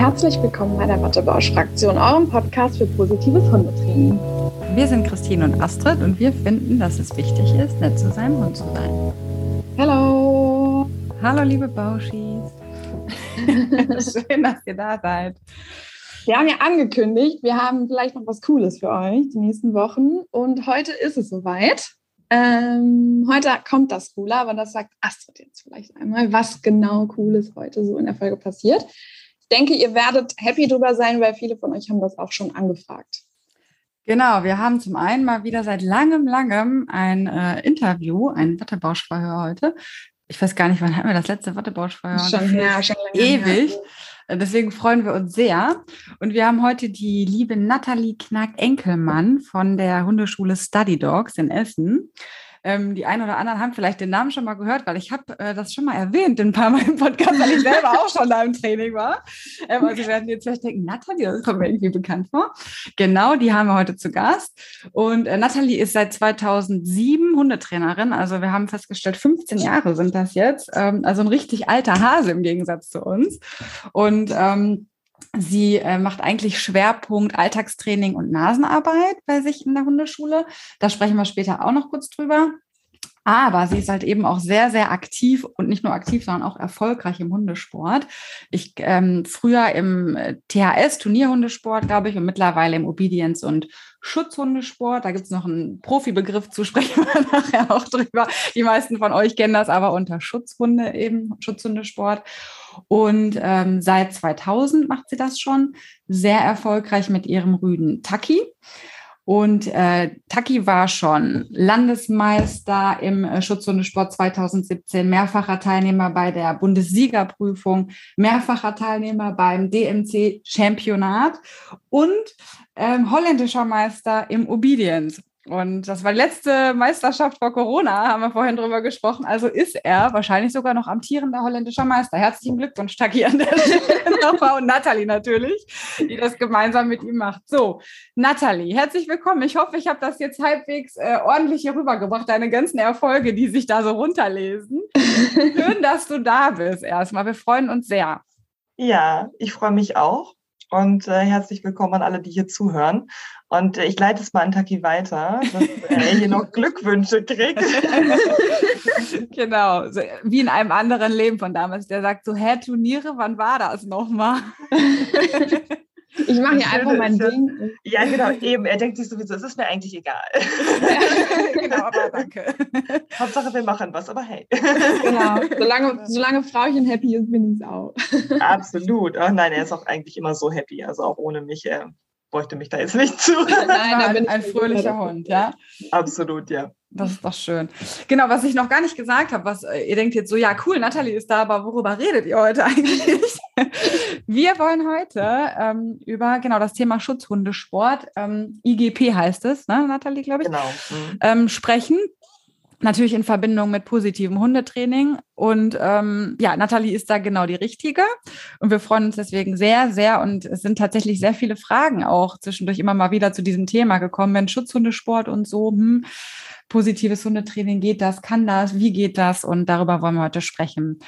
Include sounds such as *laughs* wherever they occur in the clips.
Herzlich willkommen bei der Wattebausch-Fraktion, eurem Podcast für positives Hundetraining. Wir sind Christine und Astrid und wir finden, dass es wichtig ist, nett zu seinem Hund zu sein. Hallo! Hallo, liebe Bauschis. *laughs* Schön, dass ihr da seid. Wir haben ja angekündigt, wir haben vielleicht noch was Cooles für euch die nächsten Wochen und heute ist es soweit. Ähm, heute kommt das Coole, aber das sagt Astrid jetzt vielleicht einmal, was genau Cooles heute so in der Folge passiert. Ich denke, ihr werdet happy drüber sein, weil viele von euch haben das auch schon angefragt. Genau, wir haben zum einen mal wieder seit langem, langem ein äh, Interview, ein Wattebauschverhör heute. Ich weiß gar nicht, wann hatten wir das letzte Wattebauschverhör? Schon her, schon lange Ewig. Her. Deswegen freuen wir uns sehr. Und wir haben heute die liebe Nathalie Knack-Enkelmann von der Hundeschule Study Dogs in Essen. Ähm, die einen oder anderen haben vielleicht den Namen schon mal gehört, weil ich habe äh, das schon mal erwähnt ein paar Mal im Podcast, weil ich selber auch schon da im Training war. Ähm, also werden jetzt vielleicht denken, Nathalie, das kommt mir irgendwie bekannt vor. Genau, die haben wir heute zu Gast. Und äh, Nathalie ist seit 2007 Hundetrainerin. Also wir haben festgestellt, 15 Jahre sind das jetzt. Ähm, also ein richtig alter Hase im Gegensatz zu uns. Und ähm, Sie äh, macht eigentlich Schwerpunkt Alltagstraining und Nasenarbeit bei sich in der Hundeschule. Da sprechen wir später auch noch kurz drüber. Aber sie ist halt eben auch sehr, sehr aktiv und nicht nur aktiv, sondern auch erfolgreich im Hundesport. Ich ähm, früher im äh, THS, Turnierhundesport, glaube ich, und mittlerweile im Obedience- und Schutzhundesport. Da gibt es noch einen Profibegriff zu sprechen wir *laughs* nachher auch drüber. Die meisten von euch kennen das aber unter Schutzhunde eben, Schutzhundesport. Und ähm, seit 2000 macht sie das schon sehr erfolgreich mit ihrem Rüden Taki. Und äh, Taki war schon Landesmeister im äh, Schutzhundesport 2017, mehrfacher Teilnehmer bei der Bundessiegerprüfung, mehrfacher Teilnehmer beim DMC-Championat und ähm, holländischer Meister im Obedience. Und das war die letzte Meisterschaft vor Corona, haben wir vorhin drüber gesprochen. Also ist er wahrscheinlich sogar noch amtierender holländischer Meister. Herzlichen Glückwunsch, Taki, an der *laughs* Stelle und Nathalie natürlich, die das gemeinsam mit ihm macht. So, Nathalie, herzlich willkommen. Ich hoffe, ich habe das jetzt halbwegs äh, ordentlich hier rübergebracht, deine ganzen Erfolge, die sich da so runterlesen. *laughs* Schön, dass du da bist erstmal. Wir freuen uns sehr. Ja, ich freue mich auch und äh, herzlich willkommen an alle, die hier zuhören. Und äh, ich leite es mal an Taki weiter, dass er hier noch *laughs* Glückwünsche kriegt. *laughs* genau, so, wie in einem anderen Leben von damals. Der sagt so, hä, Turniere, wann war das nochmal? *laughs* Ich mache hier einfach mein Ding. Ja, genau, eben. Er denkt sich sowieso, es ist mir eigentlich egal. *laughs* genau, aber danke. *laughs* Hauptsache, wir machen was, aber hey. Genau, solange, *laughs* solange Frauchen happy ist, bin ich es auch. Absolut. Ach nein, er ist auch eigentlich immer so happy. Also auch ohne mich, er bräuchte mich da jetzt nicht zu. Nein, da bin ich ein fröhlicher Hund, ja? Absolut, ja. Das ist doch schön. Genau, was ich noch gar nicht gesagt habe, was äh, ihr denkt jetzt so, ja, cool, Nathalie ist da, aber worüber redet ihr heute eigentlich? *laughs* Wir wollen heute ähm, über genau das Thema Schutzhundesport, ähm, IGP heißt es, ne, Nathalie, glaube ich, genau. Mhm. Ähm, sprechen. Natürlich in Verbindung mit positivem Hundetraining. Und ähm, ja, Nathalie ist da genau die Richtige. Und wir freuen uns deswegen sehr, sehr. Und es sind tatsächlich sehr viele Fragen auch zwischendurch immer mal wieder zu diesem Thema gekommen, wenn Schutzhundesport und so. Hm, positives Hundetraining, geht das, kann das, wie geht das? Und darüber wollen wir heute sprechen.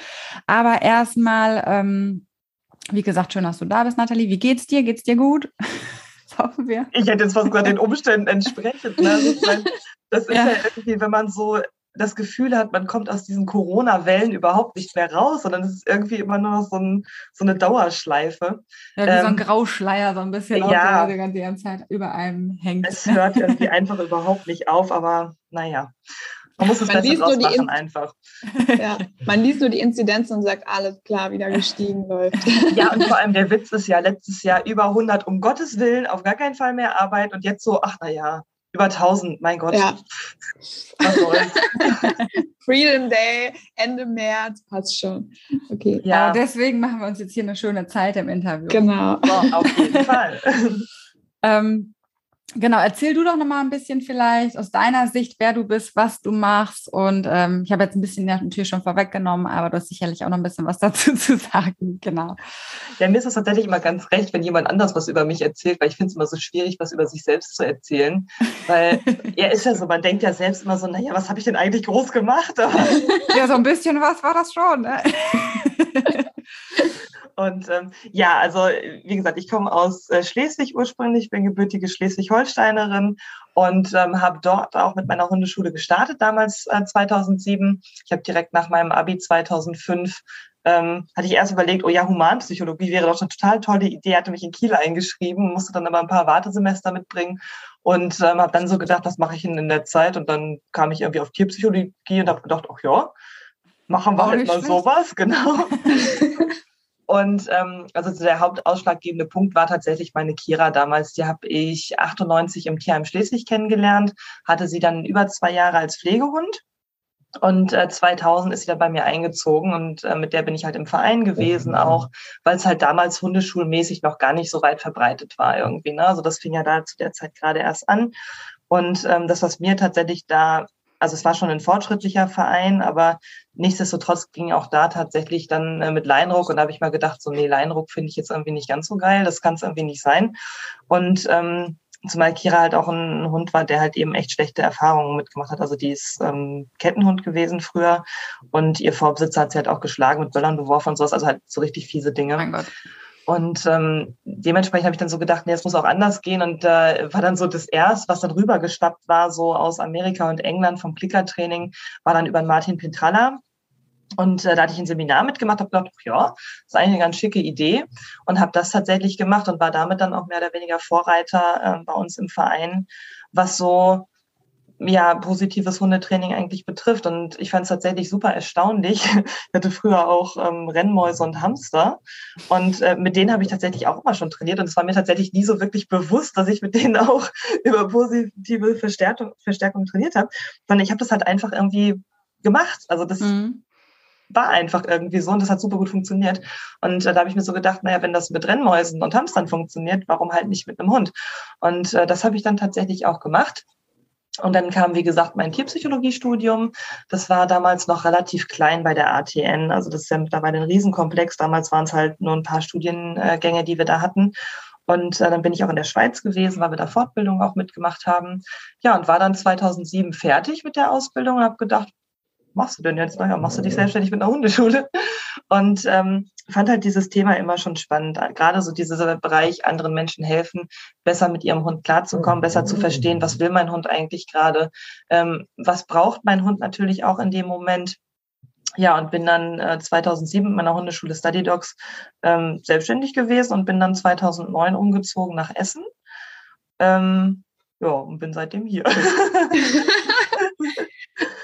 Aber erstmal, ähm, wie gesagt, schön, dass du da bist, Nathalie. Wie geht's dir? Geht's dir gut? *laughs* Das hoffen wir. Ich hätte jetzt fast gesagt, den Umständen entsprechend. Ne? *laughs* Das ist ja. ja irgendwie, wenn man so das Gefühl hat, man kommt aus diesen Corona-Wellen überhaupt nicht mehr raus, sondern es ist irgendwie immer nur noch so, ein, so eine Dauerschleife. Ja, wie ähm, so ein ähm, Grauschleier, so ein bisschen, ja, der die ganze Zeit über einem hängt. Es hört irgendwie einfach überhaupt nicht auf, aber naja. Man muss es man besser draus machen einfach. *laughs* Ja, man liest nur die Inzidenz und sagt, alles klar, wieder gestiegen *laughs* läuft. Ja, und vor allem der Witz ist ja letztes Jahr über 100, um Gottes Willen, auf gar keinen Fall mehr Arbeit und jetzt so, ach naja, über 1000, mein Gott. Ja. *laughs* Was soll's. Freedom Day, Ende März, passt schon. Okay. Ja, Aber deswegen machen wir uns jetzt hier eine schöne Zeit im Interview. Genau. Oh, auf jeden Fall. ähm, Genau, erzähl du doch noch mal ein bisschen vielleicht aus deiner Sicht, wer du bist, was du machst. Und ähm, ich habe jetzt ein bisschen natürlich schon vorweggenommen, aber du hast sicherlich auch noch ein bisschen was *laughs* dazu zu sagen. Genau. Ja, mir ist es tatsächlich immer ganz recht, wenn jemand anders was über mich erzählt, weil ich finde es immer so schwierig, was über sich selbst zu erzählen. Weil *laughs* ja, ist ja so, man denkt ja selbst immer so, naja, was habe ich denn eigentlich groß gemacht? ja, so ein bisschen was war das schon. Ne? *laughs* Und ähm, ja, also wie gesagt, ich komme aus äh, Schleswig ursprünglich, bin gebürtige Schleswig-Holsteinerin und ähm, habe dort auch mit meiner Hundeschule gestartet, damals äh, 2007. Ich habe direkt nach meinem Abi 2005 ähm, hatte ich erst überlegt, oh ja, Humanpsychologie wäre doch eine total tolle Idee, hatte mich in Kiel eingeschrieben, musste dann aber ein paar Wartesemester mitbringen und ähm, habe dann so gedacht, was mache ich in, in der Zeit? Und dann kam ich irgendwie auf Tierpsychologie und habe gedacht, ach ja, machen wir halt mal schlecht. sowas, *laughs* genau. *laughs* Und ähm, also der hauptausschlaggebende Punkt war tatsächlich meine Kira damals. Die habe ich 98 im Tierheim Schleswig kennengelernt, hatte sie dann über zwei Jahre als Pflegehund. Und äh, 2000 ist sie dann bei mir eingezogen und äh, mit der bin ich halt im Verein gewesen auch, weil es halt damals hundeschulmäßig noch gar nicht so weit verbreitet war irgendwie. Ne? Also das fing ja da zu der Zeit gerade erst an. Und ähm, das, was mir tatsächlich da also es war schon ein fortschrittlicher Verein, aber nichtsdestotrotz ging auch da tatsächlich dann äh, mit Leinruck und da habe ich mal gedacht, so nee, Leinruck finde ich jetzt irgendwie nicht ganz so geil, das kann es irgendwie nicht sein. Und ähm, zumal Kira halt auch ein Hund war, der halt eben echt schlechte Erfahrungen mitgemacht hat. Also die ist ähm, Kettenhund gewesen früher und ihr Vorbesitzer hat sie halt auch geschlagen, mit Böllern beworfen und sowas, also halt so richtig fiese Dinge. Mein Gott. Und ähm, dementsprechend habe ich dann so gedacht, nee, es muss auch anders gehen. Und äh, war dann so das erste, was dann rübergeschwappt war, so aus Amerika und England vom Clicker-Training, war dann über Martin Pintralla. Und äh, da hatte ich ein Seminar mitgemacht, habe gedacht, ja, ist eigentlich eine ganz schicke Idee und habe das tatsächlich gemacht und war damit dann auch mehr oder weniger Vorreiter äh, bei uns im Verein, was so ja, positives Hundetraining eigentlich betrifft. Und ich fand es tatsächlich super erstaunlich. Ich hatte früher auch ähm, Rennmäuse und Hamster. Und äh, mit denen habe ich tatsächlich auch immer schon trainiert. Und es war mir tatsächlich nie so wirklich bewusst, dass ich mit denen auch *laughs* über positive Verstärkung, Verstärkung trainiert habe. Sondern ich habe das halt einfach irgendwie gemacht. Also das mhm. war einfach irgendwie so und das hat super gut funktioniert. Und äh, da habe ich mir so gedacht, naja, wenn das mit Rennmäusen und Hamstern funktioniert, warum halt nicht mit einem Hund? Und äh, das habe ich dann tatsächlich auch gemacht. Und dann kam, wie gesagt, mein Tierpsychologiestudium. Das war damals noch relativ klein bei der ATN. Also das ist ja mittlerweile ein Riesenkomplex. Damals waren es halt nur ein paar Studiengänge, die wir da hatten. Und äh, dann bin ich auch in der Schweiz gewesen, weil wir da Fortbildung auch mitgemacht haben. Ja, und war dann 2007 fertig mit der Ausbildung und habe gedacht, machst du denn jetzt? Naja, machst du dich selbstständig mit einer Hundeschule? Und ähm, fand halt dieses Thema immer schon spannend. Gerade so dieser Bereich, anderen Menschen helfen, besser mit ihrem Hund klarzukommen, besser zu verstehen, was will mein Hund eigentlich gerade, ähm, was braucht mein Hund natürlich auch in dem Moment. Ja, und bin dann äh, 2007 mit meiner Hundeschule Study Dogs ähm, selbstständig gewesen und bin dann 2009 umgezogen nach Essen. Ähm, ja, und bin seitdem hier. *laughs* *laughs*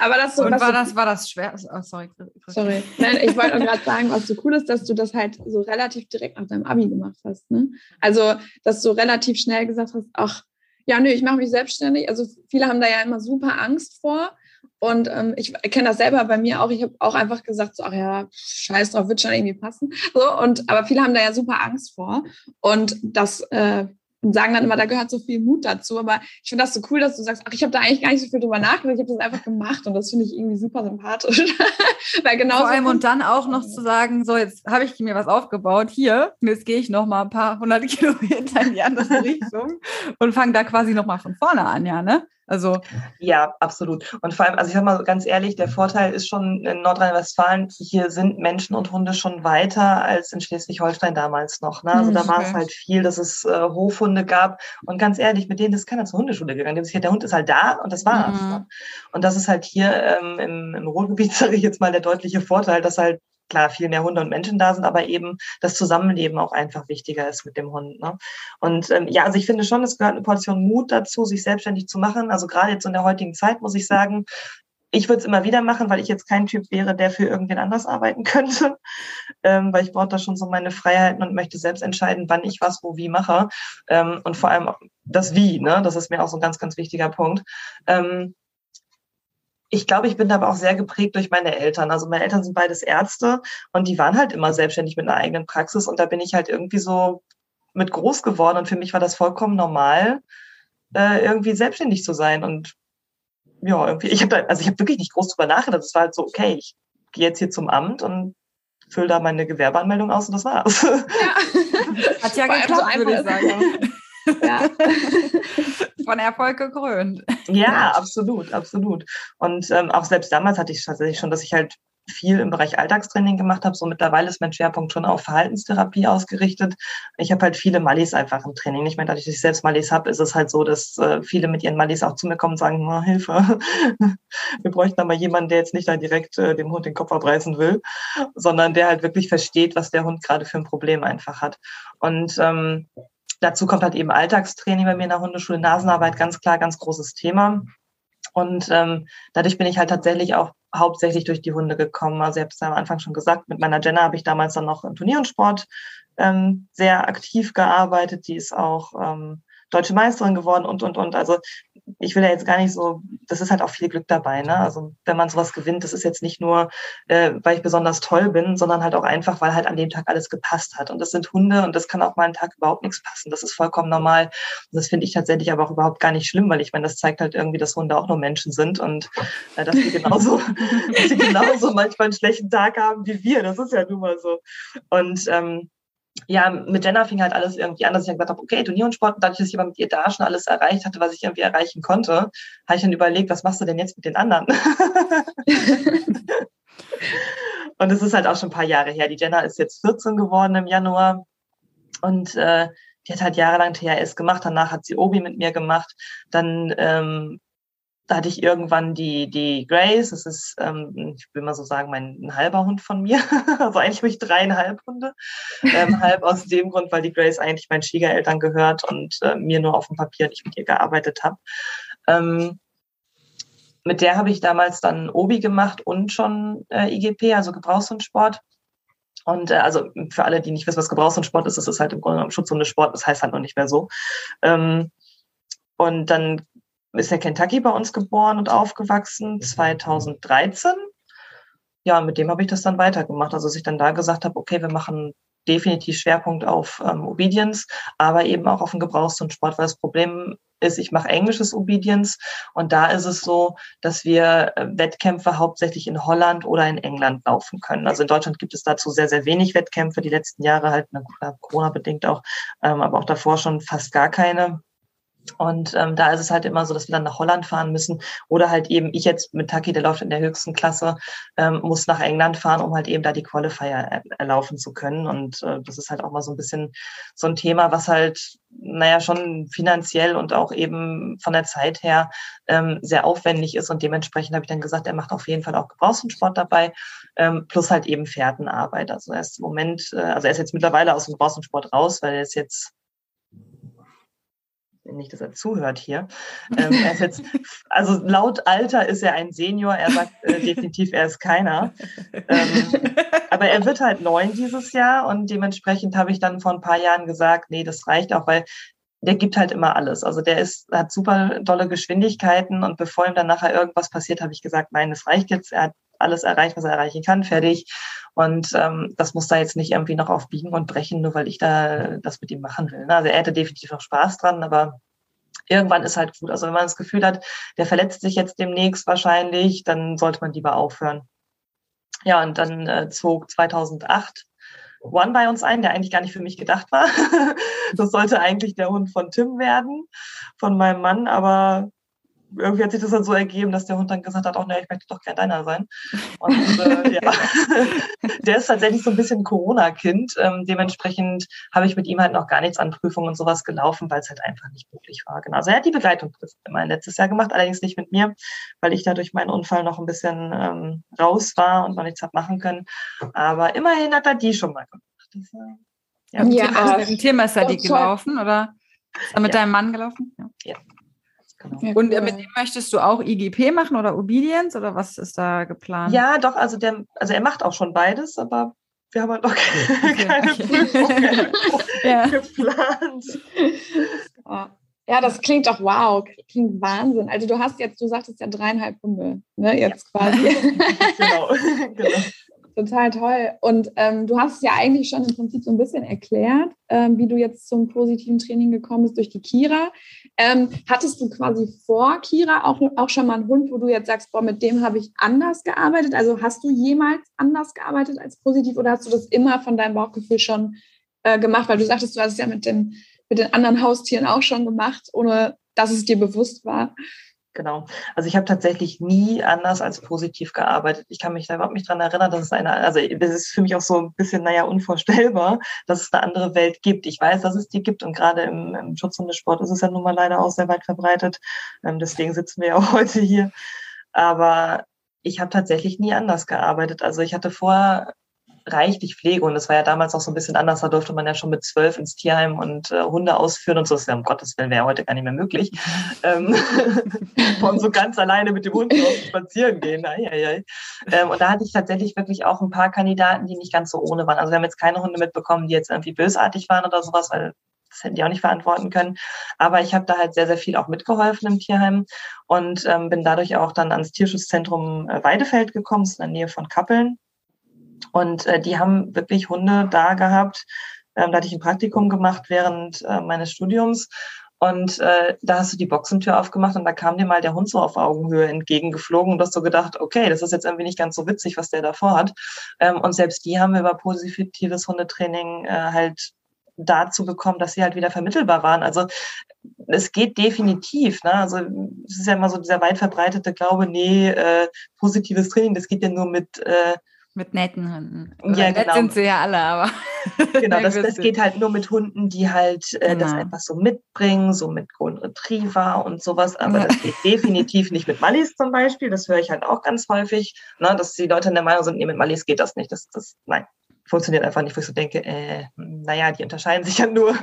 Aber das so, und war, das, war das schwer? Oh, sorry. Sorry. Nein, ich wollte gerade sagen, was so cool ist, dass du das halt so relativ direkt nach deinem Abi gemacht hast. Ne? Also, dass du relativ schnell gesagt hast, ach, ja, nö, ich mache mich selbstständig. Also viele haben da ja immer super Angst vor. Und ähm, ich kenne das selber bei mir auch. Ich habe auch einfach gesagt, so, ach ja, scheiß drauf, wird schon irgendwie passen. So, und, aber viele haben da ja super Angst vor. Und das äh, und sagen dann immer, da gehört so viel Mut dazu. Aber ich finde das so cool, dass du sagst, ach, ich habe da eigentlich gar nicht so viel drüber nachgedacht, ich habe das einfach gemacht und das finde ich irgendwie super sympathisch. *laughs* Weil genau Vor allem und dann auch noch zu sagen, so jetzt habe ich mir was aufgebaut hier jetzt gehe ich noch mal ein paar hundert *laughs* Kilometer in die andere *laughs* Richtung und fange da quasi noch mal von vorne an, ja, ne? Also ja, absolut. Und vor allem, also ich sag mal ganz ehrlich, der Vorteil ist schon in Nordrhein-Westfalen, hier sind Menschen und Hunde schon weiter als in Schleswig-Holstein damals noch. Ne? Also da war es halt viel, dass es äh, Hofhunde gab. Und ganz ehrlich, mit denen ist keiner zur Hundeschule gegangen. Der Hund ist halt da und das war's. Mhm. Ne? Und das ist halt hier ähm, im, im Ruhrgebiet, *laughs* sage ich jetzt mal, der deutliche Vorteil, dass halt klar viel mehr Hunde und Menschen da sind, aber eben das Zusammenleben auch einfach wichtiger ist mit dem Hund. Ne? Und ähm, ja, also ich finde schon, es gehört eine Portion Mut dazu, sich selbstständig zu machen. Also gerade jetzt in der heutigen Zeit muss ich sagen, ich würde es immer wieder machen, weil ich jetzt kein Typ wäre, der für irgendwen anders arbeiten *laughs* könnte, ähm, weil ich brauche da schon so meine Freiheiten und möchte selbst entscheiden, wann ich was wo wie mache ähm, und vor allem das Wie, ne? das ist mir auch so ein ganz, ganz wichtiger Punkt. Ähm, ich glaube, ich bin da aber auch sehr geprägt durch meine Eltern. Also meine Eltern sind beides Ärzte und die waren halt immer selbstständig mit einer eigenen Praxis und da bin ich halt irgendwie so mit groß geworden und für mich war das vollkommen normal, äh, irgendwie selbstständig zu sein und ja, irgendwie, ich habe also ich habe wirklich nicht groß drüber nachgedacht. Es war halt so, okay, ich gehe jetzt hier zum Amt und fülle da meine Gewerbeanmeldung aus und das war's. Ja. *laughs* Hat ja geklappt, so würde ich sagen. Ja. *laughs* *laughs* Von Erfolg gekrönt. Ja, absolut, absolut. Und ähm, auch selbst damals hatte ich tatsächlich schon, dass ich halt viel im Bereich Alltagstraining gemacht habe. So mittlerweile ist mein Schwerpunkt schon auf Verhaltenstherapie ausgerichtet. Ich habe halt viele Mallis einfach im Training. Ich meine, dadurch, dass ich selbst Mallis habe, ist es halt so, dass äh, viele mit ihren Mallis auch zu mir kommen und sagen, oh, Hilfe, *laughs* wir bräuchten aber jemanden, der jetzt nicht da direkt äh, dem Hund den Kopf abreißen will, sondern der halt wirklich versteht, was der Hund gerade für ein Problem einfach hat. Und ähm, dazu kommt halt eben Alltagstraining bei mir in der Hundeschule, Nasenarbeit, ganz klar, ganz großes Thema. Und ähm, dadurch bin ich halt tatsächlich auch hauptsächlich durch die Hunde gekommen. Also ich habe es am Anfang schon gesagt, mit meiner Jenna habe ich damals dann noch im Turnier und Sport ähm, sehr aktiv gearbeitet. Die ist auch ähm, deutsche Meisterin geworden und, und, und. Also ich will ja jetzt gar nicht so, das ist halt auch viel Glück dabei. Ne? Also wenn man sowas gewinnt, das ist jetzt nicht nur, äh, weil ich besonders toll bin, sondern halt auch einfach, weil halt an dem Tag alles gepasst hat. Und das sind Hunde und das kann auch mal einen Tag überhaupt nichts passen. Das ist vollkommen normal. Und das finde ich tatsächlich aber auch überhaupt gar nicht schlimm, weil ich meine, das zeigt halt irgendwie, dass Hunde auch nur Menschen sind und äh, dass sie genauso, *laughs* *laughs* dass sie genauso manchmal einen schlechten Tag haben wie wir. Das ist ja nun mal so. Und ähm, ja, mit Jenna fing halt alles irgendwie an, dass ich dann gesagt habe, okay, Turnier und Sport, dadurch, dass ich aber mit ihr da schon alles erreicht hatte, was ich irgendwie erreichen konnte, habe ich dann überlegt, was machst du denn jetzt mit den anderen? *laughs* *laughs* und es ist halt auch schon ein paar Jahre her. Die Jenna ist jetzt 14 geworden im Januar und äh, die hat halt jahrelang THS gemacht, danach hat sie Obi mit mir gemacht, dann ähm, da hatte ich irgendwann die, die Grace, das ist, ähm, ich will mal so sagen, mein ein halber Hund von mir. *laughs* also eigentlich habe ich dreieinhalb Hunde. Ähm, *laughs* halb aus dem Grund, weil die Grace eigentlich meinen Schwiegereltern gehört und äh, mir nur auf dem Papier nicht mit ihr gearbeitet habe. Ähm, mit der habe ich damals dann Obi gemacht und schon äh, IGP, also Gebrauchshundsport. Und äh, also für alle, die nicht wissen, was Gebrauchshundsport ist, ist es halt im Grunde genommen Schutzhundesport, das heißt halt noch nicht mehr so. Ähm, und dann ist der Kentucky bei uns geboren und aufgewachsen, 2013. Ja, mit dem habe ich das dann weitergemacht. Also, dass ich dann da gesagt habe, okay, wir machen definitiv Schwerpunkt auf ähm, Obedience, aber eben auch auf den Gebrauchs- und Sport, weil das Problem ist, ich mache englisches Obedience und da ist es so, dass wir äh, Wettkämpfe hauptsächlich in Holland oder in England laufen können. Also in Deutschland gibt es dazu sehr, sehr wenig Wettkämpfe, die letzten Jahre halt, Corona-bedingt auch, ähm, aber auch davor schon fast gar keine. Und ähm, da ist es halt immer so, dass wir dann nach Holland fahren müssen oder halt eben, ich jetzt mit Taki, der läuft in der höchsten Klasse, ähm, muss nach England fahren, um halt eben da die Qualifier erlaufen zu können. Und äh, das ist halt auch mal so ein bisschen so ein Thema, was halt, naja, schon finanziell und auch eben von der Zeit her ähm, sehr aufwendig ist. Und dementsprechend habe ich dann gesagt, er macht auf jeden Fall auch Gebrauchssport dabei, ähm, plus halt eben Fährtenarbeit. Also er ist im Moment, äh, also er ist jetzt mittlerweile aus dem Gebrauchssport raus, weil er ist jetzt nicht, dass er zuhört hier. Ähm, er ist jetzt, *laughs* also laut Alter ist er ein Senior. Er sagt äh, definitiv, er ist keiner. Ähm, aber er wird halt neun dieses Jahr und dementsprechend habe ich dann vor ein paar Jahren gesagt, nee, das reicht auch, weil der gibt halt immer alles. Also der ist, hat super dolle Geschwindigkeiten und bevor ihm dann nachher irgendwas passiert, habe ich gesagt, nein, das reicht jetzt. Er hat alles erreicht, was er erreichen kann, fertig. Und ähm, das muss da jetzt nicht irgendwie noch auf Biegen und Brechen, nur weil ich da das mit ihm machen will. Ne? Also er hätte definitiv noch Spaß dran, aber irgendwann ist halt gut. Also wenn man das Gefühl hat, der verletzt sich jetzt demnächst wahrscheinlich, dann sollte man lieber aufhören. Ja, und dann äh, zog 2008 One bei uns ein, der eigentlich gar nicht für mich gedacht war. *laughs* das sollte eigentlich der Hund von Tim werden, von meinem Mann, aber irgendwie hat sich das dann so ergeben, dass der Hund dann gesagt hat, auch ne, ich möchte doch kein deiner sein. Und äh, ja, *laughs* der ist tatsächlich so ein bisschen Corona-Kind. Ähm, dementsprechend habe ich mit ihm halt noch gar nichts an Prüfungen und sowas gelaufen, weil es halt einfach nicht möglich war. Genau. Also er hat die Begleitung mein letztes Jahr gemacht, allerdings nicht mit mir, weil ich da durch meinen Unfall noch ein bisschen ähm, raus war und noch nichts habe machen können. Aber immerhin hat er die schon mal gemacht. Das, ja, ja, mit dem Thema ist er die gelaufen, oder? Ist er mit ja. deinem Mann gelaufen? Ja. ja. Genau. Ja, und cool. mit dem möchtest du auch IGP machen oder Obedience oder was ist da geplant? Ja, doch, also der, also er macht auch schon beides, aber wir haben halt noch okay, *laughs* keine okay. Prüfung *laughs* ja. *laughs* geplant. Ja, das klingt doch wow, klingt Wahnsinn. Also du hast jetzt, du sagtest ja dreieinhalb Hunde, ne, jetzt ja. quasi. genau, genau. Total toll. Und ähm, du hast es ja eigentlich schon im Prinzip so ein bisschen erklärt, ähm, wie du jetzt zum positiven Training gekommen bist durch die Kira. Ähm, hattest du quasi vor Kira auch, auch schon mal einen Hund, wo du jetzt sagst, boah, mit dem habe ich anders gearbeitet? Also hast du jemals anders gearbeitet als positiv oder hast du das immer von deinem Bauchgefühl schon äh, gemacht? Weil du sagtest, du hast es ja mit den, mit den anderen Haustieren auch schon gemacht, ohne dass es dir bewusst war. Genau. Also ich habe tatsächlich nie anders als positiv gearbeitet. Ich kann mich da überhaupt nicht dran erinnern, dass es eine, also das ist für mich auch so ein bisschen, naja, unvorstellbar, dass es eine andere Welt gibt. Ich weiß, dass es die gibt und gerade im, im Schutzhundesport ist es ja nun mal leider auch sehr weit verbreitet. Ähm, deswegen sitzen wir ja *laughs* auch heute hier. Aber ich habe tatsächlich nie anders gearbeitet. Also ich hatte vorher reichlich Pflege und das war ja damals auch so ein bisschen anders. Da durfte man ja schon mit zwölf ins Tierheim und äh, Hunde ausführen und so. Das ist ja um Gottes Willen wäre heute gar nicht mehr möglich. *laughs* ähm, *laughs* von so ganz alleine mit dem Hund spazieren gehen. Ähm, und da hatte ich tatsächlich wirklich auch ein paar Kandidaten, die nicht ganz so ohne waren. Also wir haben jetzt keine Hunde mitbekommen, die jetzt irgendwie bösartig waren oder sowas, weil das hätten die auch nicht verantworten können. Aber ich habe da halt sehr, sehr viel auch mitgeholfen im Tierheim und ähm, bin dadurch auch dann ans Tierschutzzentrum äh, Weidefeld gekommen, das ist in der Nähe von Kappeln. Und äh, die haben wirklich Hunde da gehabt. Ähm, da hatte ich ein Praktikum gemacht während äh, meines Studiums. Und äh, da hast du die Boxentür aufgemacht und da kam dir mal der Hund so auf Augenhöhe entgegengeflogen und hast so gedacht, okay, das ist jetzt irgendwie nicht ganz so witzig, was der davor hat. Ähm, und selbst die haben wir über positives Hundetraining äh, halt dazu bekommen, dass sie halt wieder vermittelbar waren. Also es geht definitiv. Ne? Also es ist ja immer so dieser weit verbreitete Glaube, nee, äh, positives Training, das geht ja nur mit äh, mit netten Hunden. Oder ja, genau. sind sie ja alle, aber. *laughs* genau, *laughs* das, das geht halt nur mit Hunden, die halt äh, genau. das einfach so mitbringen, so mit Golden Retriever und sowas. Aber ja. das geht definitiv nicht mit Mallis zum Beispiel. Das höre ich halt auch ganz häufig, ne, dass die Leute in der Meinung sind, nee, mit Mallis geht das nicht. Das, das, nein, funktioniert einfach nicht, wo ich so denke, äh, naja, die unterscheiden sich ja nur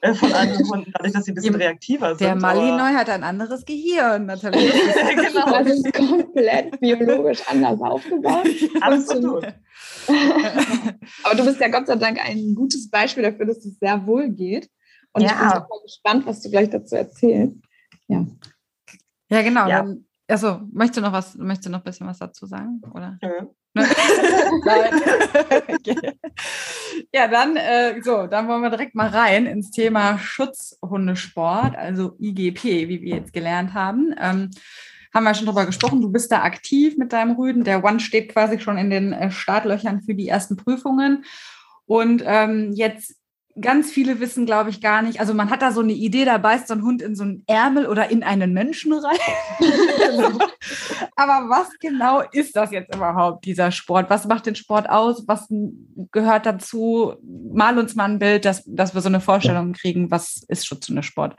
äh, von anderen Hunden, dadurch, dass sie ein bisschen reaktiver sind. Der Malinois hat ein anderes Gehirn, natürlich. *laughs* genau. Das ist komplett biologisch anders aufgebaut. *laughs* Absolut. Aber du bist ja Gott sei Dank ein gutes Beispiel dafür, dass es sehr wohl geht. Und ja. ich bin super gespannt, was du gleich dazu erzählst. Ja. Ja, genau. Ja. Dann, also, möchtest du noch was, möchtest du noch ein bisschen was dazu sagen? Oder? Ja. Ne? *laughs* okay. *laughs* Ja, dann äh, so, dann wollen wir direkt mal rein ins Thema Schutzhundesport, also IGP, wie wir jetzt gelernt haben. Ähm, haben wir schon drüber gesprochen. Du bist da aktiv mit deinem Rüden. Der One steht quasi schon in den äh, Startlöchern für die ersten Prüfungen. Und ähm, jetzt ganz viele wissen, glaube ich, gar nicht. Also man hat da so eine Idee, da beißt so ein Hund in so einen Ärmel oder in einen Menschen rein. *laughs* Aber was genau ist das jetzt überhaupt, dieser Sport? Was macht den Sport aus? Was gehört dazu? Mal uns mal ein Bild, dass, dass wir so eine Vorstellung kriegen, was ist Schutzhundesport?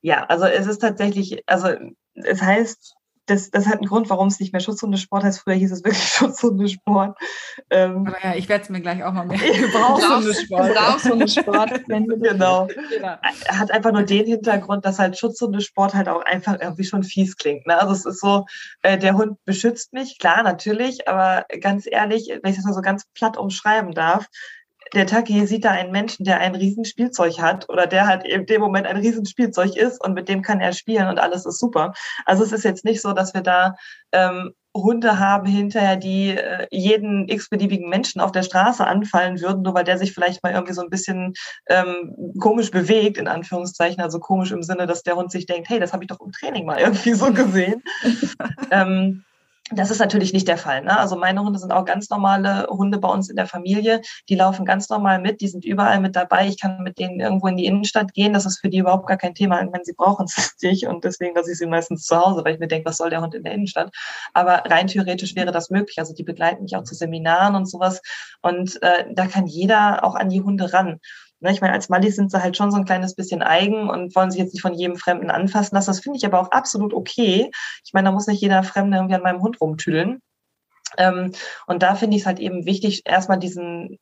Ja, also es ist tatsächlich, also es heißt das, das hat einen Grund, warum es nicht mehr Schutzhundesport heißt. Früher hieß es wirklich *laughs* Schutzhundesport. Ähm, Aber ja, ich werde es mir gleich auch mal mehr. *laughs* Gebrauchshundesport. Gebrauchshundesport. *laughs* genau. genau. Hat einfach nur den Hintergrund, dass halt Schutzhundesport halt auch einfach irgendwie schon fies klingt. Ne? Also es ist so, äh, der Hund beschützt mich, klar, natürlich, aber ganz ehrlich, wenn ich das mal so ganz platt umschreiben darf, der Taki sieht da einen Menschen, der ein Riesenspielzeug hat oder der halt in dem Moment ein Riesenspielzeug ist und mit dem kann er spielen und alles ist super. Also es ist jetzt nicht so, dass wir da ähm, Hunde haben hinterher, die äh, jeden x-beliebigen Menschen auf der Straße anfallen würden, nur weil der sich vielleicht mal irgendwie so ein bisschen ähm, komisch bewegt, in Anführungszeichen, also komisch im Sinne, dass der Hund sich denkt, hey, das habe ich doch im Training mal irgendwie so gesehen. *laughs* ähm, das ist natürlich nicht der Fall. Ne? Also meine Hunde sind auch ganz normale Hunde bei uns in der Familie. Die laufen ganz normal mit, die sind überall mit dabei. Ich kann mit denen irgendwo in die Innenstadt gehen. Das ist für die überhaupt gar kein Thema. Wenn sie brauchen es *laughs* nicht und deswegen lasse ich sie meistens zu Hause, weil ich mir denke, was soll der Hund in der Innenstadt? Aber rein theoretisch wäre das möglich. Also die begleiten mich auch zu Seminaren und sowas. Und äh, da kann jeder auch an die Hunde ran. Ne, ich meine, als Mallis sind sie halt schon so ein kleines bisschen eigen und wollen sich jetzt nicht von jedem Fremden anfassen lassen. Das finde ich aber auch absolut okay. Ich meine, da muss nicht jeder Fremde irgendwie an meinem Hund rumtüdeln. Ähm, und da finde ich es halt eben wichtig, erstmal diesen,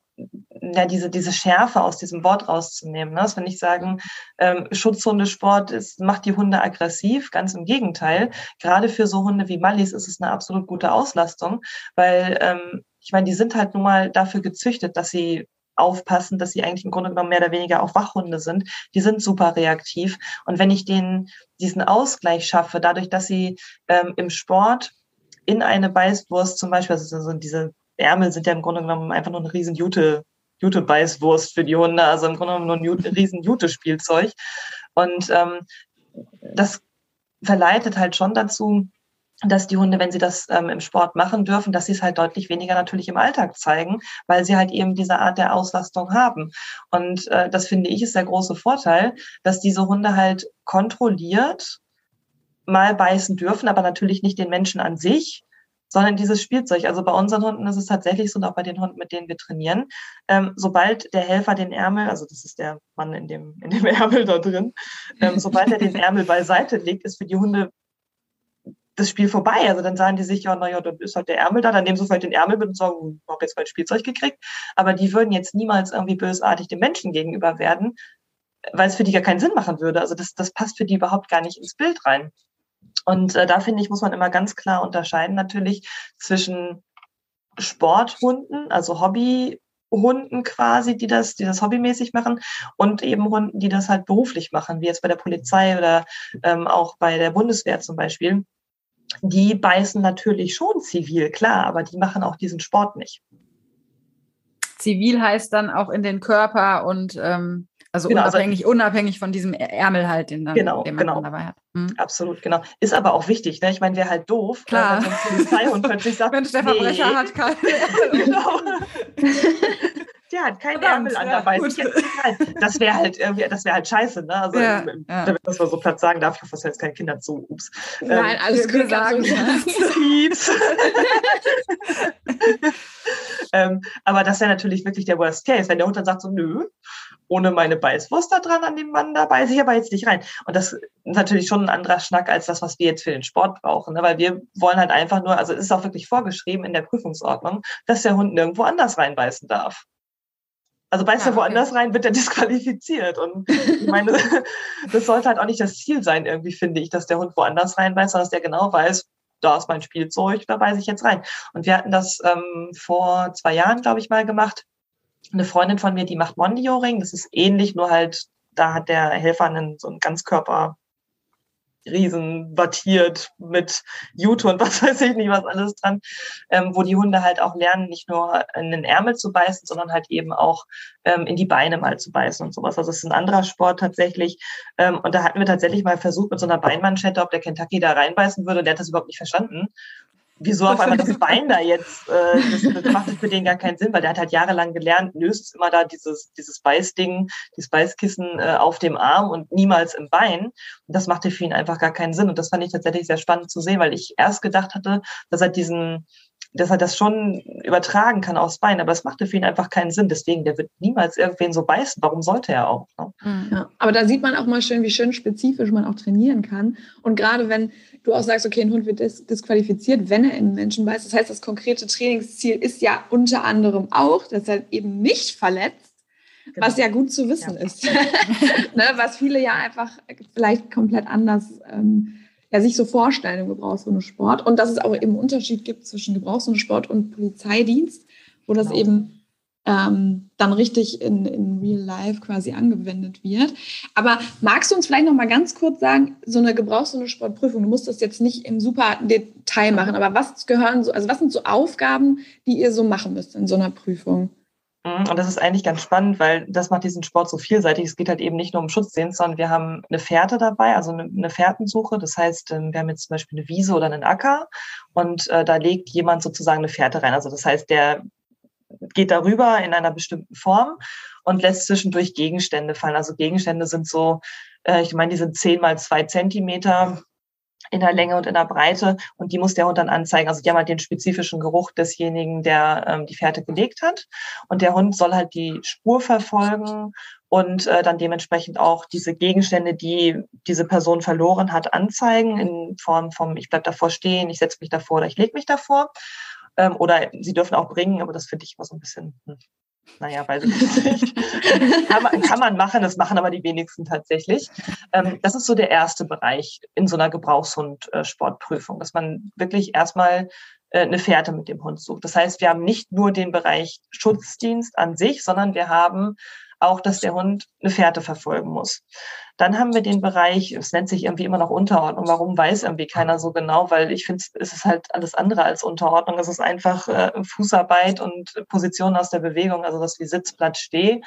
ja, diese, diese Schärfe aus diesem Wort rauszunehmen. Ne? Das wenn ich sagen, ähm, Schutzhundesport ist, macht die Hunde aggressiv, ganz im Gegenteil. Gerade für so Hunde wie Mallis ist es eine absolut gute Auslastung, weil ähm, ich meine, die sind halt nun mal dafür gezüchtet, dass sie aufpassen, dass sie eigentlich im Grunde genommen mehr oder weniger auch Wachhunde sind. Die sind super reaktiv. Und wenn ich denen diesen Ausgleich schaffe, dadurch, dass sie ähm, im Sport in eine Beißwurst zum Beispiel, also diese Ärmel sind ja im Grunde genommen einfach nur eine riesen Jute, Jute-Beißwurst für die Hunde, also im Grunde genommen nur ein riesen Jute-Spielzeug. Und ähm, das verleitet halt schon dazu, dass die Hunde, wenn sie das ähm, im Sport machen dürfen, dass sie es halt deutlich weniger natürlich im Alltag zeigen, weil sie halt eben diese Art der Auslastung haben. Und äh, das finde ich ist der große Vorteil, dass diese Hunde halt kontrolliert mal beißen dürfen, aber natürlich nicht den Menschen an sich, sondern dieses Spielzeug. Also bei unseren Hunden ist es tatsächlich so, und auch bei den Hunden, mit denen wir trainieren, ähm, sobald der Helfer den Ärmel, also das ist der Mann in dem, in dem *laughs* Ärmel da drin, ähm, sobald er den Ärmel beiseite legt, ist für die Hunde das Spiel vorbei. Also dann sagen die sich, ja, naja, dann ist halt der Ärmel da, dann nehmen sie vielleicht den Ärmel mit und sagen, ich habe jetzt mein Spielzeug gekriegt. Aber die würden jetzt niemals irgendwie bösartig dem Menschen gegenüber werden, weil es für die gar keinen Sinn machen würde. Also das, das passt für die überhaupt gar nicht ins Bild rein. Und äh, da finde ich, muss man immer ganz klar unterscheiden natürlich zwischen Sporthunden, also Hobbyhunden quasi, die das, die das hobbymäßig machen und eben Hunden, die das halt beruflich machen, wie jetzt bei der Polizei oder ähm, auch bei der Bundeswehr zum Beispiel. Die beißen natürlich schon zivil, klar, aber die machen auch diesen Sport nicht. Zivil heißt dann auch in den Körper und ähm, also genau, also unabhängig, also, unabhängig von diesem Ärmel halt, den, dann, genau, den man genau. dabei hat. Hm. Absolut, genau. Ist aber auch wichtig, ne? Ich meine, wäre halt doof, äh, Klar. Äh, wenn plötzlich sagt, Mensch, der Verbrecher nee. hat keine Ärmel. *laughs* genau. *laughs* der hat keinen Ärmel an dabei. Das wäre halt irgendwie, das wäre halt scheiße, ne? Also, ja, ähm, ja. damit das mal so platt sagen darf, ich hoffe, das jetzt kein Kinder zu. Ups. Nein, ähm, alles gut sagen. *laughs* *laughs* ähm, aber das wäre natürlich wirklich der Worst Case, wenn der Hund dann sagt so, nö, ohne meine Beißwurst da dran an dem Mann, da beiße ich aber jetzt nicht rein. Und das ist natürlich schon ein anderer Schnack als das, was wir jetzt für den Sport brauchen, ne? weil wir wollen halt einfach nur, also es ist auch wirklich vorgeschrieben in der Prüfungsordnung, dass der Hund nirgendwo anders reinbeißen darf. Also beißt er ja, woanders okay. rein, wird er *laughs* disqualifiziert. Und ich meine, *laughs* das sollte halt auch nicht das Ziel sein, irgendwie, finde ich, dass der Hund woanders reinbeißt, sondern dass der genau weiß, da ist mein Spielzeug, da beiße ich jetzt rein. Und wir hatten das ähm, vor zwei Jahren, glaube ich, mal gemacht. Eine Freundin von mir, die macht Mondioring. Das ist ähnlich, nur halt, da hat der Helfer einen, so einen Ganzkörper riesen wattiert mit Jute und *laughs* was weiß ich nicht, was alles dran, ähm, wo die Hunde halt auch lernen, nicht nur in den Ärmel zu beißen, sondern halt eben auch ähm, in die Beine mal zu beißen und sowas. Also es ist ein anderer Sport tatsächlich. Ähm, und da hatten wir tatsächlich mal versucht mit so einer Beinmanschette, ob der Kentucky da reinbeißen würde. Und der hat das überhaupt nicht verstanden wieso auf einmal das Bein da jetzt, äh, das, das macht für den gar keinen Sinn, weil der hat halt jahrelang gelernt, löst immer da dieses, dieses Beißding, dieses Beißkissen äh, auf dem Arm und niemals im Bein. Und das machte für ihn einfach gar keinen Sinn. Und das fand ich tatsächlich sehr spannend zu sehen, weil ich erst gedacht hatte, dass er diesen, dass er das schon übertragen kann aufs Bein, aber das machte für ihn einfach keinen Sinn. Deswegen, der wird niemals irgendwen so beißen. Warum sollte er auch? Ne? Mhm. Ja, aber da sieht man auch mal schön, wie schön spezifisch man auch trainieren kann. Und gerade wenn du auch sagst, okay, ein Hund wird dis disqualifiziert, wenn er in Menschen beißt. Das heißt, das konkrete Trainingsziel ist ja unter anderem auch, dass er eben nicht verletzt, genau. was ja gut zu wissen ja. ist. *laughs* ne, was viele ja einfach vielleicht komplett anders ähm, ja, sich so vorstellen im Gebrauchshundesport und dass es auch eben einen Unterschied gibt zwischen Gebrauchshundesport und Polizeidienst, wo das genau. eben ähm, dann richtig in, in Real Life quasi angewendet wird. Aber magst du uns vielleicht noch mal ganz kurz sagen, so eine Gebrauchshundesportprüfung, du musst das jetzt nicht im super Detail machen, aber was gehören so, also was sind so Aufgaben, die ihr so machen müsst in so einer Prüfung? Mhm, und das ist eigentlich ganz spannend, weil das macht diesen Sport so vielseitig. Es geht halt eben nicht nur um Schutzdienst, sondern wir haben eine Fährte dabei, also eine, Fährtensuche. Das heißt, ähm, wir haben jetzt zum Beispiel eine Wiese oder einen Acker und äh, da legt jemand sozusagen eine Fährte rein. Also das heißt, der geht darüber in einer bestimmten Form und lässt zwischendurch Gegenstände fallen. Also Gegenstände sind so, äh, ich meine, die sind zehn mal zwei Zentimeter in der Länge und in der Breite und die muss der Hund dann anzeigen. Also die haben halt den spezifischen Geruch desjenigen, der ähm, die Fährte gelegt hat. Und der Hund soll halt die Spur verfolgen und äh, dann dementsprechend auch diese Gegenstände, die diese Person verloren hat, anzeigen in Form vom ich bleib davor stehen, ich setze mich davor oder ich lege mich davor. Ähm, oder sie dürfen auch bringen, aber das finde ich immer so ein bisschen, hm, naja, weiß ich nicht. *laughs* kann, man, kann man machen, das machen aber die wenigsten tatsächlich. Ähm, das ist so der erste Bereich in so einer Gebrauchshund-Sportprüfung, dass man wirklich erstmal äh, eine Fährte mit dem Hund sucht. Das heißt, wir haben nicht nur den Bereich Schutzdienst an sich, sondern wir haben auch, dass der Hund eine Fährte verfolgen muss. Dann haben wir den Bereich, es nennt sich irgendwie immer noch Unterordnung. Warum weiß irgendwie keiner so genau? Weil ich finde, es ist halt alles andere als Unterordnung. Es ist einfach äh, Fußarbeit und Position aus der Bewegung, also das wie Sitz, Platz, Steh.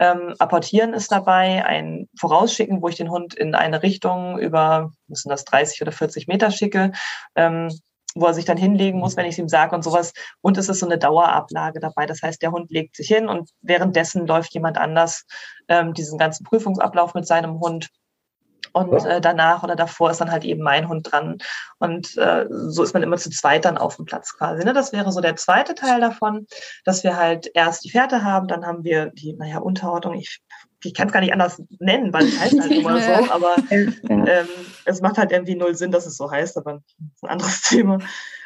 Ähm, apportieren ist dabei, ein Vorausschicken, wo ich den Hund in eine Richtung über, müssen das 30 oder 40 Meter schicke. Ähm, wo er sich dann hinlegen muss, wenn ich es ihm sage und sowas. Und es ist so eine Dauerablage dabei. Das heißt, der Hund legt sich hin und währenddessen läuft jemand anders ähm, diesen ganzen Prüfungsablauf mit seinem Hund. Und äh, danach oder davor ist dann halt eben mein Hund dran. Und äh, so ist man immer zu zweit dann auf dem Platz quasi. Ne? Das wäre so der zweite Teil davon, dass wir halt erst die Fährte haben, dann haben wir die, naja, Unterordnung. Ich, ich kann es gar nicht anders nennen, weil es heißt halt immer so, *laughs* aber *laughs* ähm, es macht halt irgendwie null Sinn, dass es so heißt, aber ein anderes *laughs* Thema.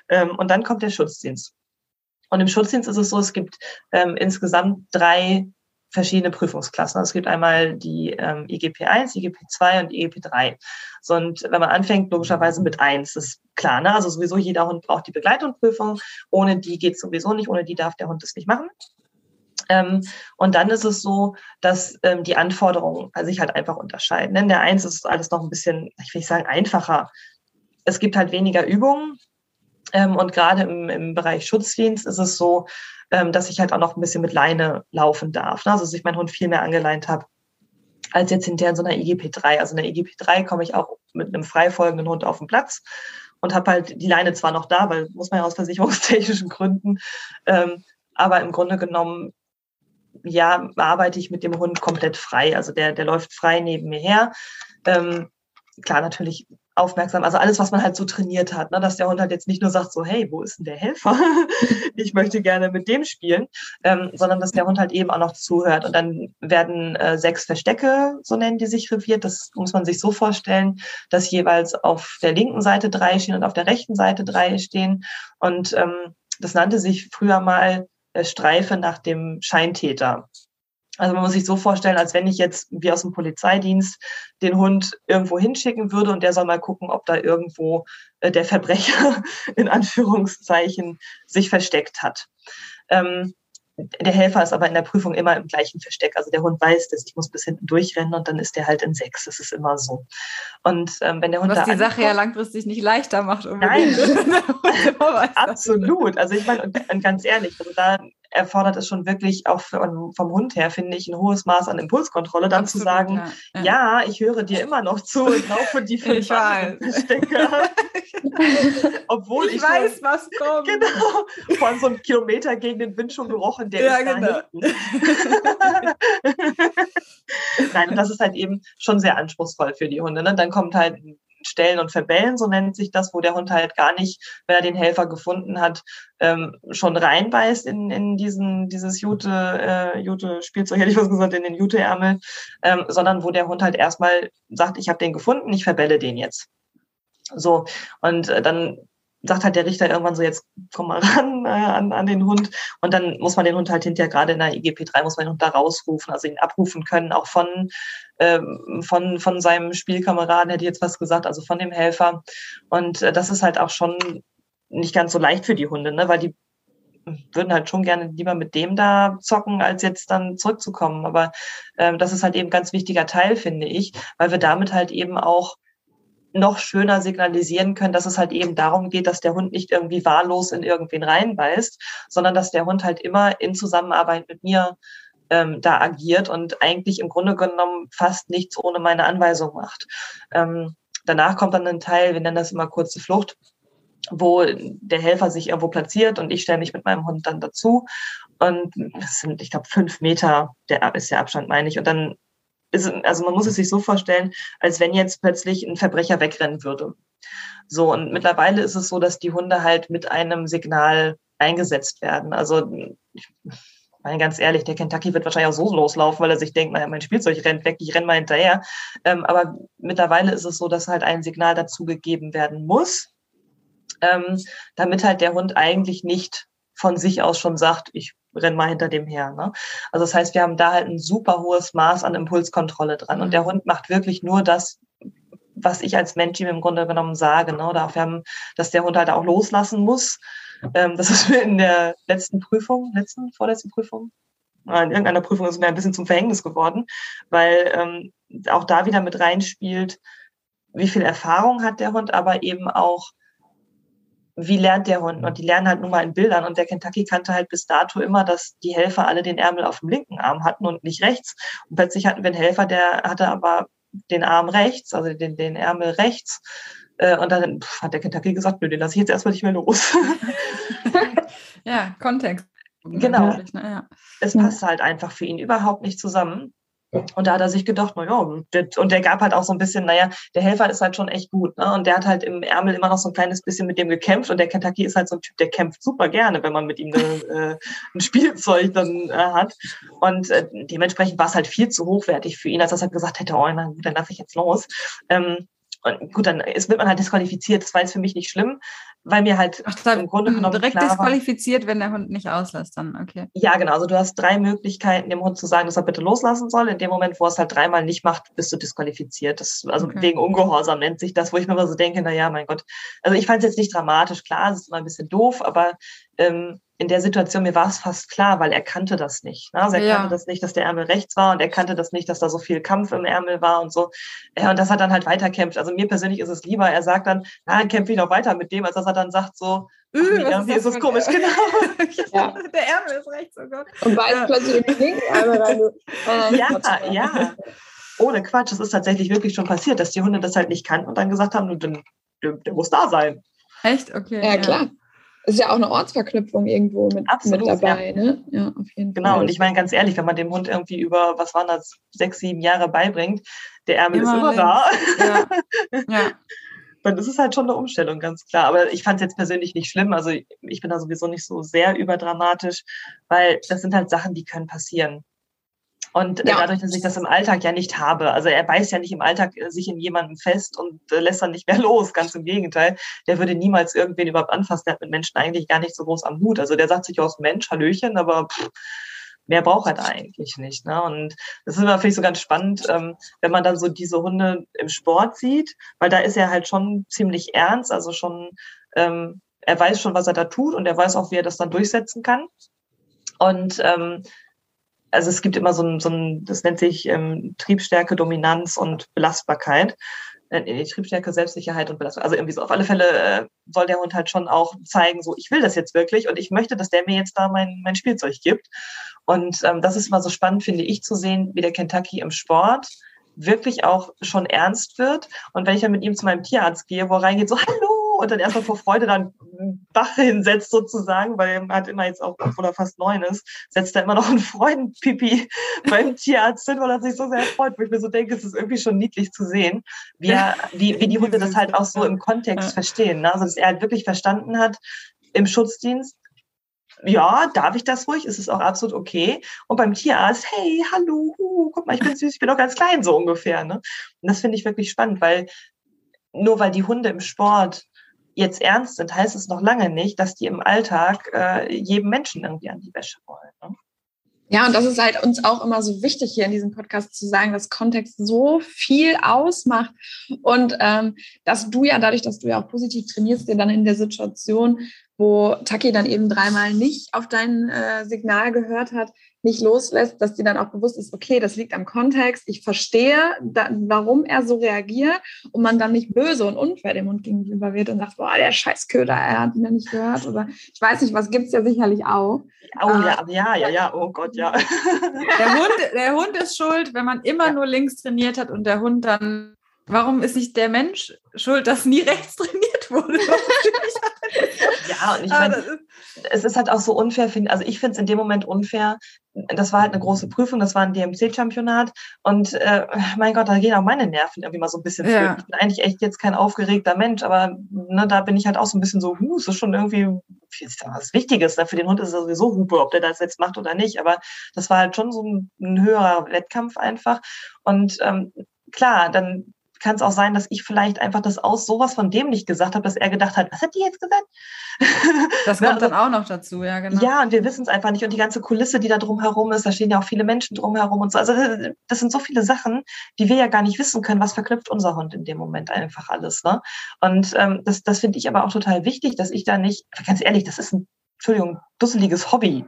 Ähm, und dann kommt der Schutzdienst. Und im Schutzdienst ist es so, es gibt ähm, insgesamt drei verschiedene Prüfungsklassen. Also es gibt einmal die ähm, IGP 1, IGP 2 und IGP 3. So, und wenn man anfängt, logischerweise mit 1, ist klar, ne? Also sowieso jeder Hund braucht die Begleitungsprüfung. Ohne die geht sowieso nicht, ohne die darf der Hund das nicht machen. Ähm, und dann ist es so, dass ähm, die Anforderungen sich halt einfach unterscheiden. In der 1 ist alles noch ein bisschen, ich will nicht sagen, einfacher. Es gibt halt weniger Übungen. Ähm, und gerade im, im Bereich Schutzdienst ist es so, ähm, dass ich halt auch noch ein bisschen mit Leine laufen darf. Ne? Also dass ich meinen Hund viel mehr angeleint habe als jetzt hinterher in so einer IGP 3. Also in der IGP 3 komme ich auch mit einem freifolgenden Hund auf den Platz und habe halt die Leine zwar noch da, weil muss man ja aus versicherungstechnischen Gründen, ähm, aber im Grunde genommen ja, arbeite ich mit dem Hund komplett frei. Also der, der läuft frei neben mir her. Ähm, klar, natürlich aufmerksam. Also alles, was man halt so trainiert hat, ne? dass der Hund halt jetzt nicht nur sagt so, hey, wo ist denn der Helfer? *laughs* ich möchte gerne mit dem spielen, ähm, sondern dass der Hund halt eben auch noch zuhört. Und dann werden äh, sechs Verstecke, so nennen die sich reviert. Das muss man sich so vorstellen, dass jeweils auf der linken Seite drei stehen und auf der rechten Seite drei stehen. Und ähm, das nannte sich früher mal Streife nach dem Scheintäter. Also man muss sich so vorstellen, als wenn ich jetzt wie aus dem Polizeidienst den Hund irgendwo hinschicken würde und der soll mal gucken, ob da irgendwo äh, der Verbrecher *laughs* in Anführungszeichen sich versteckt hat. Ähm, der Helfer ist aber in der Prüfung immer im gleichen Versteck. Also der Hund weiß das, ich muss bis hinten durchrennen und dann ist der halt in sechs. Das ist immer so. Und ähm, wenn der Hund Was die Sache ja langfristig nicht leichter macht. Nein, *laughs* *laughs* absolut. Also ich meine, und ganz ehrlich, also da erfordert es schon wirklich auch für, vom Hund her, finde ich, ein hohes Maß an Impulskontrolle, dann Absolut, zu sagen, ja, ja. ja, ich höre dir immer noch zu und laufe die fünf Verstecke. *laughs* Obwohl ich, ich weiß, schon, was kommt. Genau, von so einem Kilometer gegen den Wind schon gerochen, der ja, ist genau. *laughs* Nein, und das ist halt eben schon sehr anspruchsvoll für die Hunde. Ne? Dann kommt halt Stellen und Verbellen, so nennt sich das, wo der Hund halt gar nicht, wenn er den Helfer gefunden hat, ähm, schon reinbeißt in, in diesen, dieses Jute, äh, Jute-Spielzeug, hätte ich was gesagt, in den Jute-Ärmel, ähm, sondern wo der Hund halt erstmal sagt, ich habe den gefunden, ich verbelle den jetzt. So, und äh, dann sagt halt der Richter irgendwann so, jetzt komm mal *laughs* ran äh, an, an den Hund. Und dann muss man den Hund halt hinterher, gerade in der IGP 3, muss man den Hund da rausrufen, also ihn abrufen können, auch von, ähm, von, von seinem Spielkameraden, hätte ich jetzt was gesagt, also von dem Helfer. Und äh, das ist halt auch schon nicht ganz so leicht für die Hunde, ne? weil die würden halt schon gerne lieber mit dem da zocken, als jetzt dann zurückzukommen. Aber ähm, das ist halt eben ganz wichtiger Teil, finde ich, weil wir damit halt eben auch noch schöner signalisieren können, dass es halt eben darum geht, dass der Hund nicht irgendwie wahllos in irgendwen reinbeißt, sondern dass der Hund halt immer in Zusammenarbeit mit mir ähm, da agiert und eigentlich im Grunde genommen fast nichts ohne meine Anweisung macht. Ähm, danach kommt dann ein Teil, wir nennen das immer kurze Flucht, wo der Helfer sich irgendwo platziert und ich stelle mich mit meinem Hund dann dazu. Und das sind, ich glaube, fünf Meter, der ist der Abstand, meine ich. Und dann also man muss es sich so vorstellen, als wenn jetzt plötzlich ein Verbrecher wegrennen würde. So, und mittlerweile ist es so, dass die Hunde halt mit einem Signal eingesetzt werden. Also, ich meine ganz ehrlich, der Kentucky wird wahrscheinlich auch so loslaufen, weil er sich denkt, naja, mein Spielzeug rennt weg, ich renne mal hinterher. Ähm, aber mittlerweile ist es so, dass halt ein Signal dazugegeben werden muss, ähm, damit halt der Hund eigentlich nicht von sich aus schon sagt, ich renn mal hinter dem her. Ne? Also das heißt, wir haben da halt ein super hohes Maß an Impulskontrolle dran. Und der. Hund macht wirklich nur das, was ich als Mensch ihm im Grunde genommen sage. Ne? Oder haben, dass der Hund halt auch loslassen muss. Ähm, das *laughs* ist mir in der letzten Prüfung, letzten, vorletzten Prüfung, in irgendeiner Prüfung ist mir ein bisschen zum Verhängnis geworden, weil ähm, auch da wieder mit reinspielt, wie viel Erfahrung hat der Hund, aber eben auch, wie lernt der Hund? Und die lernen halt nur mal in Bildern. Und der Kentucky kannte halt bis dato immer, dass die Helfer alle den Ärmel auf dem linken Arm hatten und nicht rechts. Und plötzlich hatten wir einen Helfer, der hatte aber den Arm rechts, also den, den Ärmel rechts. Äh, und dann hat der Kentucky gesagt, nö, den lasse ich jetzt erstmal nicht mehr los. *laughs* ja, Kontext. Genau. Ne? Ja. Es passt halt einfach für ihn überhaupt nicht zusammen. Und da hat er sich gedacht, naja, und der gab halt auch so ein bisschen, naja, der Helfer ist halt schon echt gut, ne? Und der hat halt im Ärmel immer noch so ein kleines bisschen mit dem gekämpft und der Kentucky ist halt so ein Typ, der kämpft super gerne, wenn man mit ihm eine, *laughs* äh, ein Spielzeug dann äh, hat. Und äh, dementsprechend war es halt viel zu hochwertig für ihn, als dass er gesagt hätte, oh, na gut, dann darf ich jetzt los. Ähm, und gut, dann ist, wird man halt disqualifiziert. Das war jetzt für mich nicht schlimm, weil mir halt Ach, im Grunde genommen direkt disqualifiziert, wenn der Hund nicht auslässt, dann okay. Ja, genau. Also du hast drei Möglichkeiten, dem Hund zu sagen, dass er bitte loslassen soll. In dem Moment, wo er es halt dreimal nicht macht, bist du disqualifiziert. Das, also okay. wegen Ungehorsam nennt sich das, wo ich mir immer so denke, na ja, mein Gott. Also ich fand es jetzt nicht dramatisch. Klar, es ist immer ein bisschen doof, aber ähm, in der Situation, mir war es fast klar, weil er kannte das nicht. Ne? Also er ja. kannte das nicht, dass der Ärmel rechts war und er kannte das nicht, dass da so viel Kampf im Ärmel war und so. Ja, und das hat dann halt weiterkämpft. Also mir persönlich ist es lieber, er sagt dann, na, kämpfe ich noch weiter mit dem, als dass er dann sagt so, Ach, nee, irgendwie ist es komisch, genau. *laughs* *laughs* ja. Der Ärmel ist rechts, oh Gott. Und weiß ja. plötzlich den linken Ärmel rein. Äh, ja, ja. Ohne Quatsch, es ist tatsächlich wirklich schon passiert, dass die Hunde das halt nicht kannten und dann gesagt haben, der, der, der muss da sein. Echt? Okay. Ja, klar ist ja auch eine Ortsverknüpfung irgendwo mit, Absolut, mit dabei, ja. ne? Ja, auf jeden genau, Fall. Genau, und ich meine ganz ehrlich, wenn man dem Hund irgendwie über, was waren das, sechs, sieben Jahre beibringt, der Ärmel immer ist immer da. *laughs* Ja. ja. Dann ist es halt schon eine Umstellung, ganz klar. Aber ich fand es jetzt persönlich nicht schlimm. Also ich bin da sowieso nicht so sehr überdramatisch, weil das sind halt Sachen, die können passieren. Und äh, ja. dadurch, dass ich das im Alltag ja nicht habe, also er beißt ja nicht im Alltag äh, sich in jemanden fest und äh, lässt dann nicht mehr *laughs* los, ganz im Gegenteil. Der würde niemals irgendwen überhaupt anfassen, der hat mit Menschen eigentlich gar nicht so groß am Hut. Also der sagt sich aus Mensch, Hallöchen, aber pff, mehr braucht er da eigentlich nicht. Ne? Und das ist immer, finde ich, so ganz spannend, ähm, wenn man dann so diese Hunde im Sport sieht, weil da ist er halt schon ziemlich ernst, also schon, ähm, er weiß schon, was er da tut und er weiß auch, wie er das dann durchsetzen kann. Und ähm, also es gibt immer so ein, so ein das nennt sich ähm, Triebstärke, Dominanz und Belastbarkeit. Äh, Triebstärke, Selbstsicherheit und Belastbarkeit. Also irgendwie so auf alle Fälle äh, soll der Hund halt schon auch zeigen, so ich will das jetzt wirklich und ich möchte, dass der mir jetzt da mein, mein Spielzeug gibt. Und ähm, das ist immer so spannend, finde ich, zu sehen, wie der Kentucky im Sport wirklich auch schon ernst wird. Und wenn ich dann mit ihm zu meinem Tierarzt gehe, wo er reingeht, so, hallo, und dann erstmal vor Freude dann Bach hinsetzt sozusagen, weil er hat immer jetzt auch, obwohl er fast neun ist, setzt er immer noch einen Freudenpipi *laughs* beim Tierarzt hin, weil er sich so sehr freut, wo ich mir so denke, es ist irgendwie schon niedlich zu sehen, wie, er, wie, wie die Hunde das halt auch so im Kontext verstehen. Ne? Also, dass er halt wirklich verstanden hat, im Schutzdienst, ja, darf ich das ruhig? Ist es auch absolut okay? Und beim Tierarzt, hey, hallo, guck mal, ich bin süß, ich bin doch ganz klein, so ungefähr. Ne? Und das finde ich wirklich spannend, weil nur weil die Hunde im Sport jetzt ernst sind, heißt es noch lange nicht, dass die im Alltag äh, jedem Menschen irgendwie an die Wäsche wollen. Ne? Ja, und das ist halt uns auch immer so wichtig hier in diesem Podcast zu sagen, dass Kontext so viel ausmacht und ähm, dass du ja dadurch, dass du ja auch positiv trainierst, dir dann in der Situation, wo Taki dann eben dreimal nicht auf dein äh, Signal gehört hat, nicht loslässt, dass dir dann auch bewusst ist, okay, das liegt am Kontext, ich verstehe, da, warum er so reagiert und man dann nicht böse und unfair dem Hund gegenüber wird und sagt, boah, der Scheißköder, er hat ihn ja nicht gehört oder ich weiß nicht, was gibt es ja sicherlich auch. Oh ja, ja, ja, ja, oh Gott, ja. Der Hund, der Hund ist schuld, wenn man immer ja. nur links trainiert hat und der Hund dann Warum ist nicht der Mensch schuld, dass nie rechts trainiert wurde? ja, und ich meine, es ist halt auch so unfair, find, also ich finde es in dem Moment unfair. Das war halt eine große Prüfung, das war ein DMC-Championat und äh, mein Gott, da gehen auch meine Nerven irgendwie mal so ein bisschen ja. Ich bin eigentlich echt jetzt kein aufgeregter Mensch, aber ne, da bin ich halt auch so ein bisschen so, huh, es ist schon irgendwie was Wichtiges. Ne? Für den Hund ist es sowieso Hupe, ob der das jetzt macht oder nicht, aber das war halt schon so ein, ein höherer Wettkampf einfach. Und ähm, klar, dann kann es auch sein, dass ich vielleicht einfach das aus sowas von dem nicht gesagt habe, dass er gedacht hat, was hat die jetzt gesagt? Das *laughs* kommt also, dann auch noch dazu, ja, genau. Ja, und wir wissen es einfach nicht. Und die ganze Kulisse, die da drumherum ist, da stehen ja auch viele Menschen drumherum und so. Also das sind so viele Sachen, die wir ja gar nicht wissen können, was verknüpft unser Hund in dem Moment einfach alles. Ne? Und ähm, das, das finde ich aber auch total wichtig, dass ich da nicht, ganz ehrlich, das ist ein, Entschuldigung, dusseliges Hobby.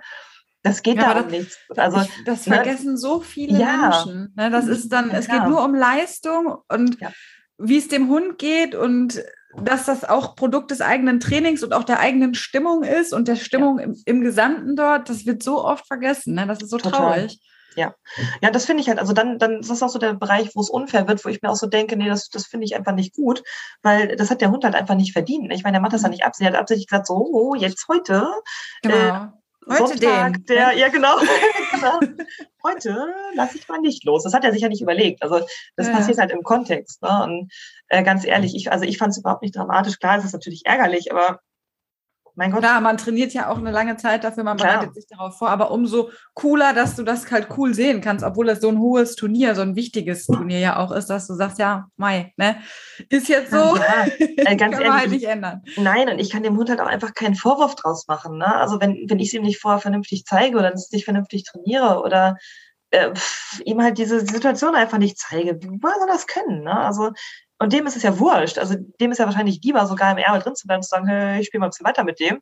Das geht ja, da um nichts. Also, ich, das ne? vergessen so viele ja. Menschen. Ne? Das ist dann, ja, es geht nur um Leistung und ja. wie es dem Hund geht und dass das auch Produkt des eigenen Trainings und auch der eigenen Stimmung ist und der Stimmung im, im, Gesamten dort, das wird so oft vergessen. Ne? Das ist so Total. traurig. Ja, ja, das finde ich halt. Also dann, dann ist das auch so der Bereich, wo es unfair wird, wo ich mir auch so denke, nee, das, das finde ich einfach nicht gut, weil das hat der Hund halt einfach nicht verdient. Ich meine, der macht das ja nicht absichtlich. Er hat absichtlich gesagt, so, oh, jetzt heute. Genau. Äh, Heute Sonntag, den. der, ja genau, genau. *laughs* *laughs* heute lasse ich mal nicht los. Das hat er sich ja nicht überlegt. Also das ja. passiert halt im Kontext. Ne? Und äh, ganz ehrlich, ich, also ich fand es überhaupt nicht dramatisch. Klar, es ist natürlich ärgerlich, aber mein Gott. Klar, man trainiert ja auch eine lange Zeit dafür, man Klar. bereitet sich darauf vor, aber umso cooler, dass du das halt cool sehen kannst, obwohl es so ein hohes Turnier, so ein wichtiges Turnier ja auch ist, dass du sagst, ja, Mai, ne, ist jetzt so, ja, äh, *laughs* ganz kann man halt nicht ändern. Nein, und ich kann dem Hund halt auch einfach keinen Vorwurf draus machen, ne? also wenn, wenn ich es ihm nicht vorher vernünftig zeige oder es nicht vernünftig trainiere oder äh, ihm halt diese Situation einfach nicht zeige, wie soll das können? Ne? Also und dem ist es ja wurscht. Also dem ist ja wahrscheinlich lieber, sogar im Ärmel drin zu bleiben und zu sagen, hey, ich spiele mal ein bisschen weiter mit dem,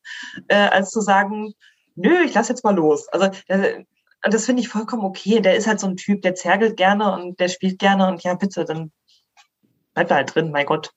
äh, als zu sagen, nö, ich lass jetzt mal los. Also der, und das finde ich vollkommen okay. Der ist halt so ein Typ, der zergelt gerne und der spielt gerne und ja, bitte, dann bleibt er halt drin, mein Gott.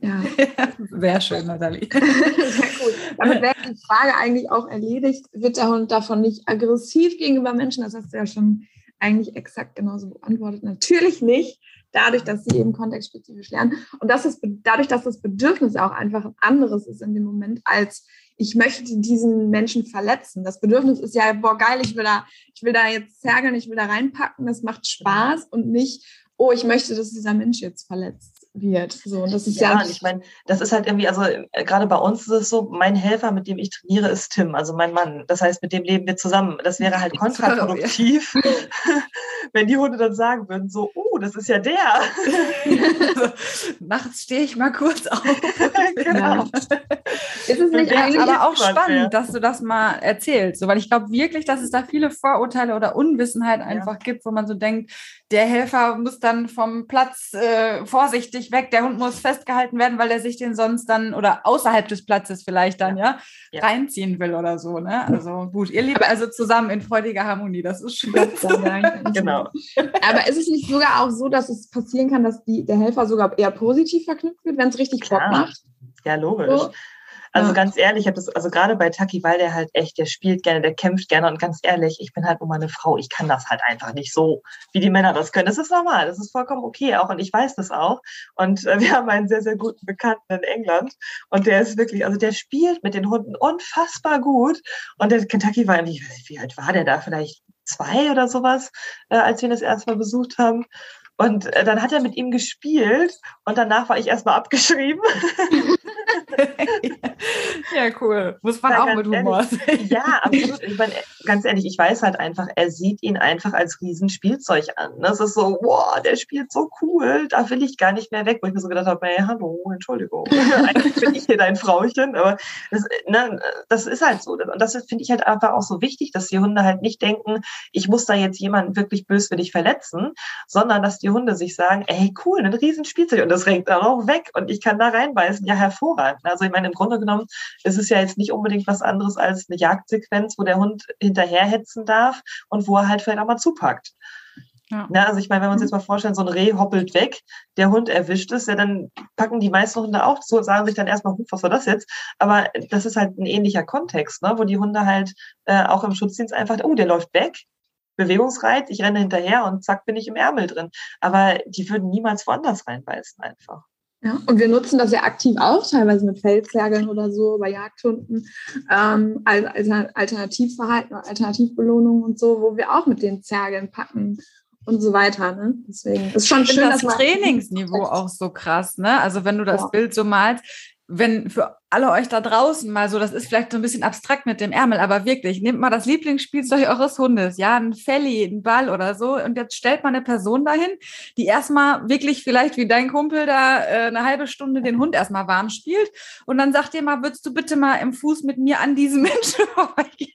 Ja, *laughs* sehr schön, Nathalie. *laughs* Sehr gut. Damit wäre die Frage eigentlich auch erledigt. Wird der Hund davon nicht aggressiv gegenüber Menschen? Das hast du ja schon eigentlich exakt genauso beantwortet. Natürlich nicht dadurch, dass sie eben kontextspezifisch lernen. Und das ist dadurch, dass das Bedürfnis auch einfach ein anderes ist in dem Moment, als ich möchte diesen Menschen verletzen. Das Bedürfnis ist ja, boah, geil, ich will da, ich will da jetzt zergeln, ich will da reinpacken, das macht Spaß und nicht, oh, ich möchte, dass dieser Mensch jetzt verletzt wird. So, und das ist ja, ja ich meine, das ist halt irgendwie, also äh, gerade bei uns ist es so, mein Helfer, mit dem ich trainiere, ist Tim, also mein Mann. Das heißt, mit dem leben wir zusammen. Das wäre halt *laughs* kontraproduktiv, *laughs* *laughs* wenn die Hunde dann sagen würden, so, oh, das ist ja der. also, *laughs* nachts stehe ich mal kurz auf. *laughs* genau. Ist es nicht eigentlich aber auch spannend, dass du das mal erzählst, so, weil ich glaube wirklich, dass es da viele Vorurteile oder Unwissenheit einfach ja. gibt, wo man so denkt, der Helfer muss dann vom Platz äh, vorsichtig weg, der Hund muss festgehalten werden, weil er sich den sonst dann oder außerhalb des Platzes vielleicht dann ja, ja reinziehen will oder so. Ne? Also gut, ihr lebt also zusammen in freudiger Harmonie, das ist schön. genau. *laughs* *laughs* Aber ist es nicht sogar auch so, dass es passieren kann, dass die, der Helfer sogar eher positiv verknüpft wird, wenn es richtig Bock macht? Ja, logisch. So? Also ja. ganz ehrlich, ich habe das, also gerade bei Taki, weil der halt echt, der spielt gerne, der kämpft gerne und ganz ehrlich, ich bin halt nur meine Frau, ich kann das halt einfach nicht so, wie die Männer das können. Das ist normal, das ist vollkommen okay auch und ich weiß das auch. Und äh, wir haben einen sehr, sehr guten Bekannten in England und der ist wirklich, also der spielt mit den Hunden unfassbar gut und der Kentucky war irgendwie, wie alt war der da, vielleicht zwei oder sowas, äh, als wir ihn das erste Mal besucht haben. Und äh, dann hat er mit ihm gespielt und danach war ich erstmal abgeschrieben. *laughs* *laughs* ja, cool. Muss man ja, auch mit Humor sehen. Ja, absolut. Ich meine, ganz ehrlich, ich weiß halt einfach, er sieht ihn einfach als Riesenspielzeug an. Das ist so, wow, der spielt so cool, da will ich gar nicht mehr weg. Wo ich mir so gedacht habe, hey, hallo, Entschuldigung. *laughs* Eigentlich bin ich hier dein Frauchen, aber das, ne, das ist halt so. Und das finde ich halt einfach auch so wichtig, dass die Hunde halt nicht denken, ich muss da jetzt jemanden wirklich böswillig verletzen, sondern dass die Hunde sich sagen, ey, cool, ein Riesenspielzeug und das renkt dann auch weg und ich kann da reinbeißen. Ja, hervorragend. Also ich meine, im Grunde genommen ist es ja jetzt nicht unbedingt was anderes als eine Jagdsequenz, wo der Hund hinterherhetzen darf und wo er halt vielleicht auch mal zupackt. Ja. Na, also ich meine, wenn wir uns jetzt mal vorstellen, so ein Reh hoppelt weg, der Hund erwischt es, ja, dann packen die meisten Hunde auch zu und sagen sich dann erstmal, was war das jetzt? Aber das ist halt ein ähnlicher Kontext, ne, wo die Hunde halt äh, auch im Schutzdienst einfach, oh, der läuft weg, Bewegungsreiz, ich renne hinterher und zack, bin ich im Ärmel drin. Aber die würden niemals woanders reinbeißen einfach. Ja, und wir nutzen das ja aktiv auch, teilweise mit Feldzergeln oder so, bei Jagdhunden, ähm, als Alternativverhalten, Alternativbelohnungen und so, wo wir auch mit den Zergeln packen und so weiter. Ne? Deswegen ist schon ich schön, das Trainingsniveau auch so krass. Ne? Also wenn du das ja. Bild so malst, wenn für alle euch da draußen mal so, das ist vielleicht so ein bisschen abstrakt mit dem Ärmel, aber wirklich, nehmt mal das Lieblingsspielzeug eures Hundes, ja, ein Felli, ein Ball oder so, und jetzt stellt man eine Person dahin, die erstmal wirklich vielleicht wie dein Kumpel da äh, eine halbe Stunde den Hund erstmal warm spielt und dann sagt ihr mal, würdest du bitte mal im Fuß mit mir an diesen *laughs* Menschen vorbeigehen?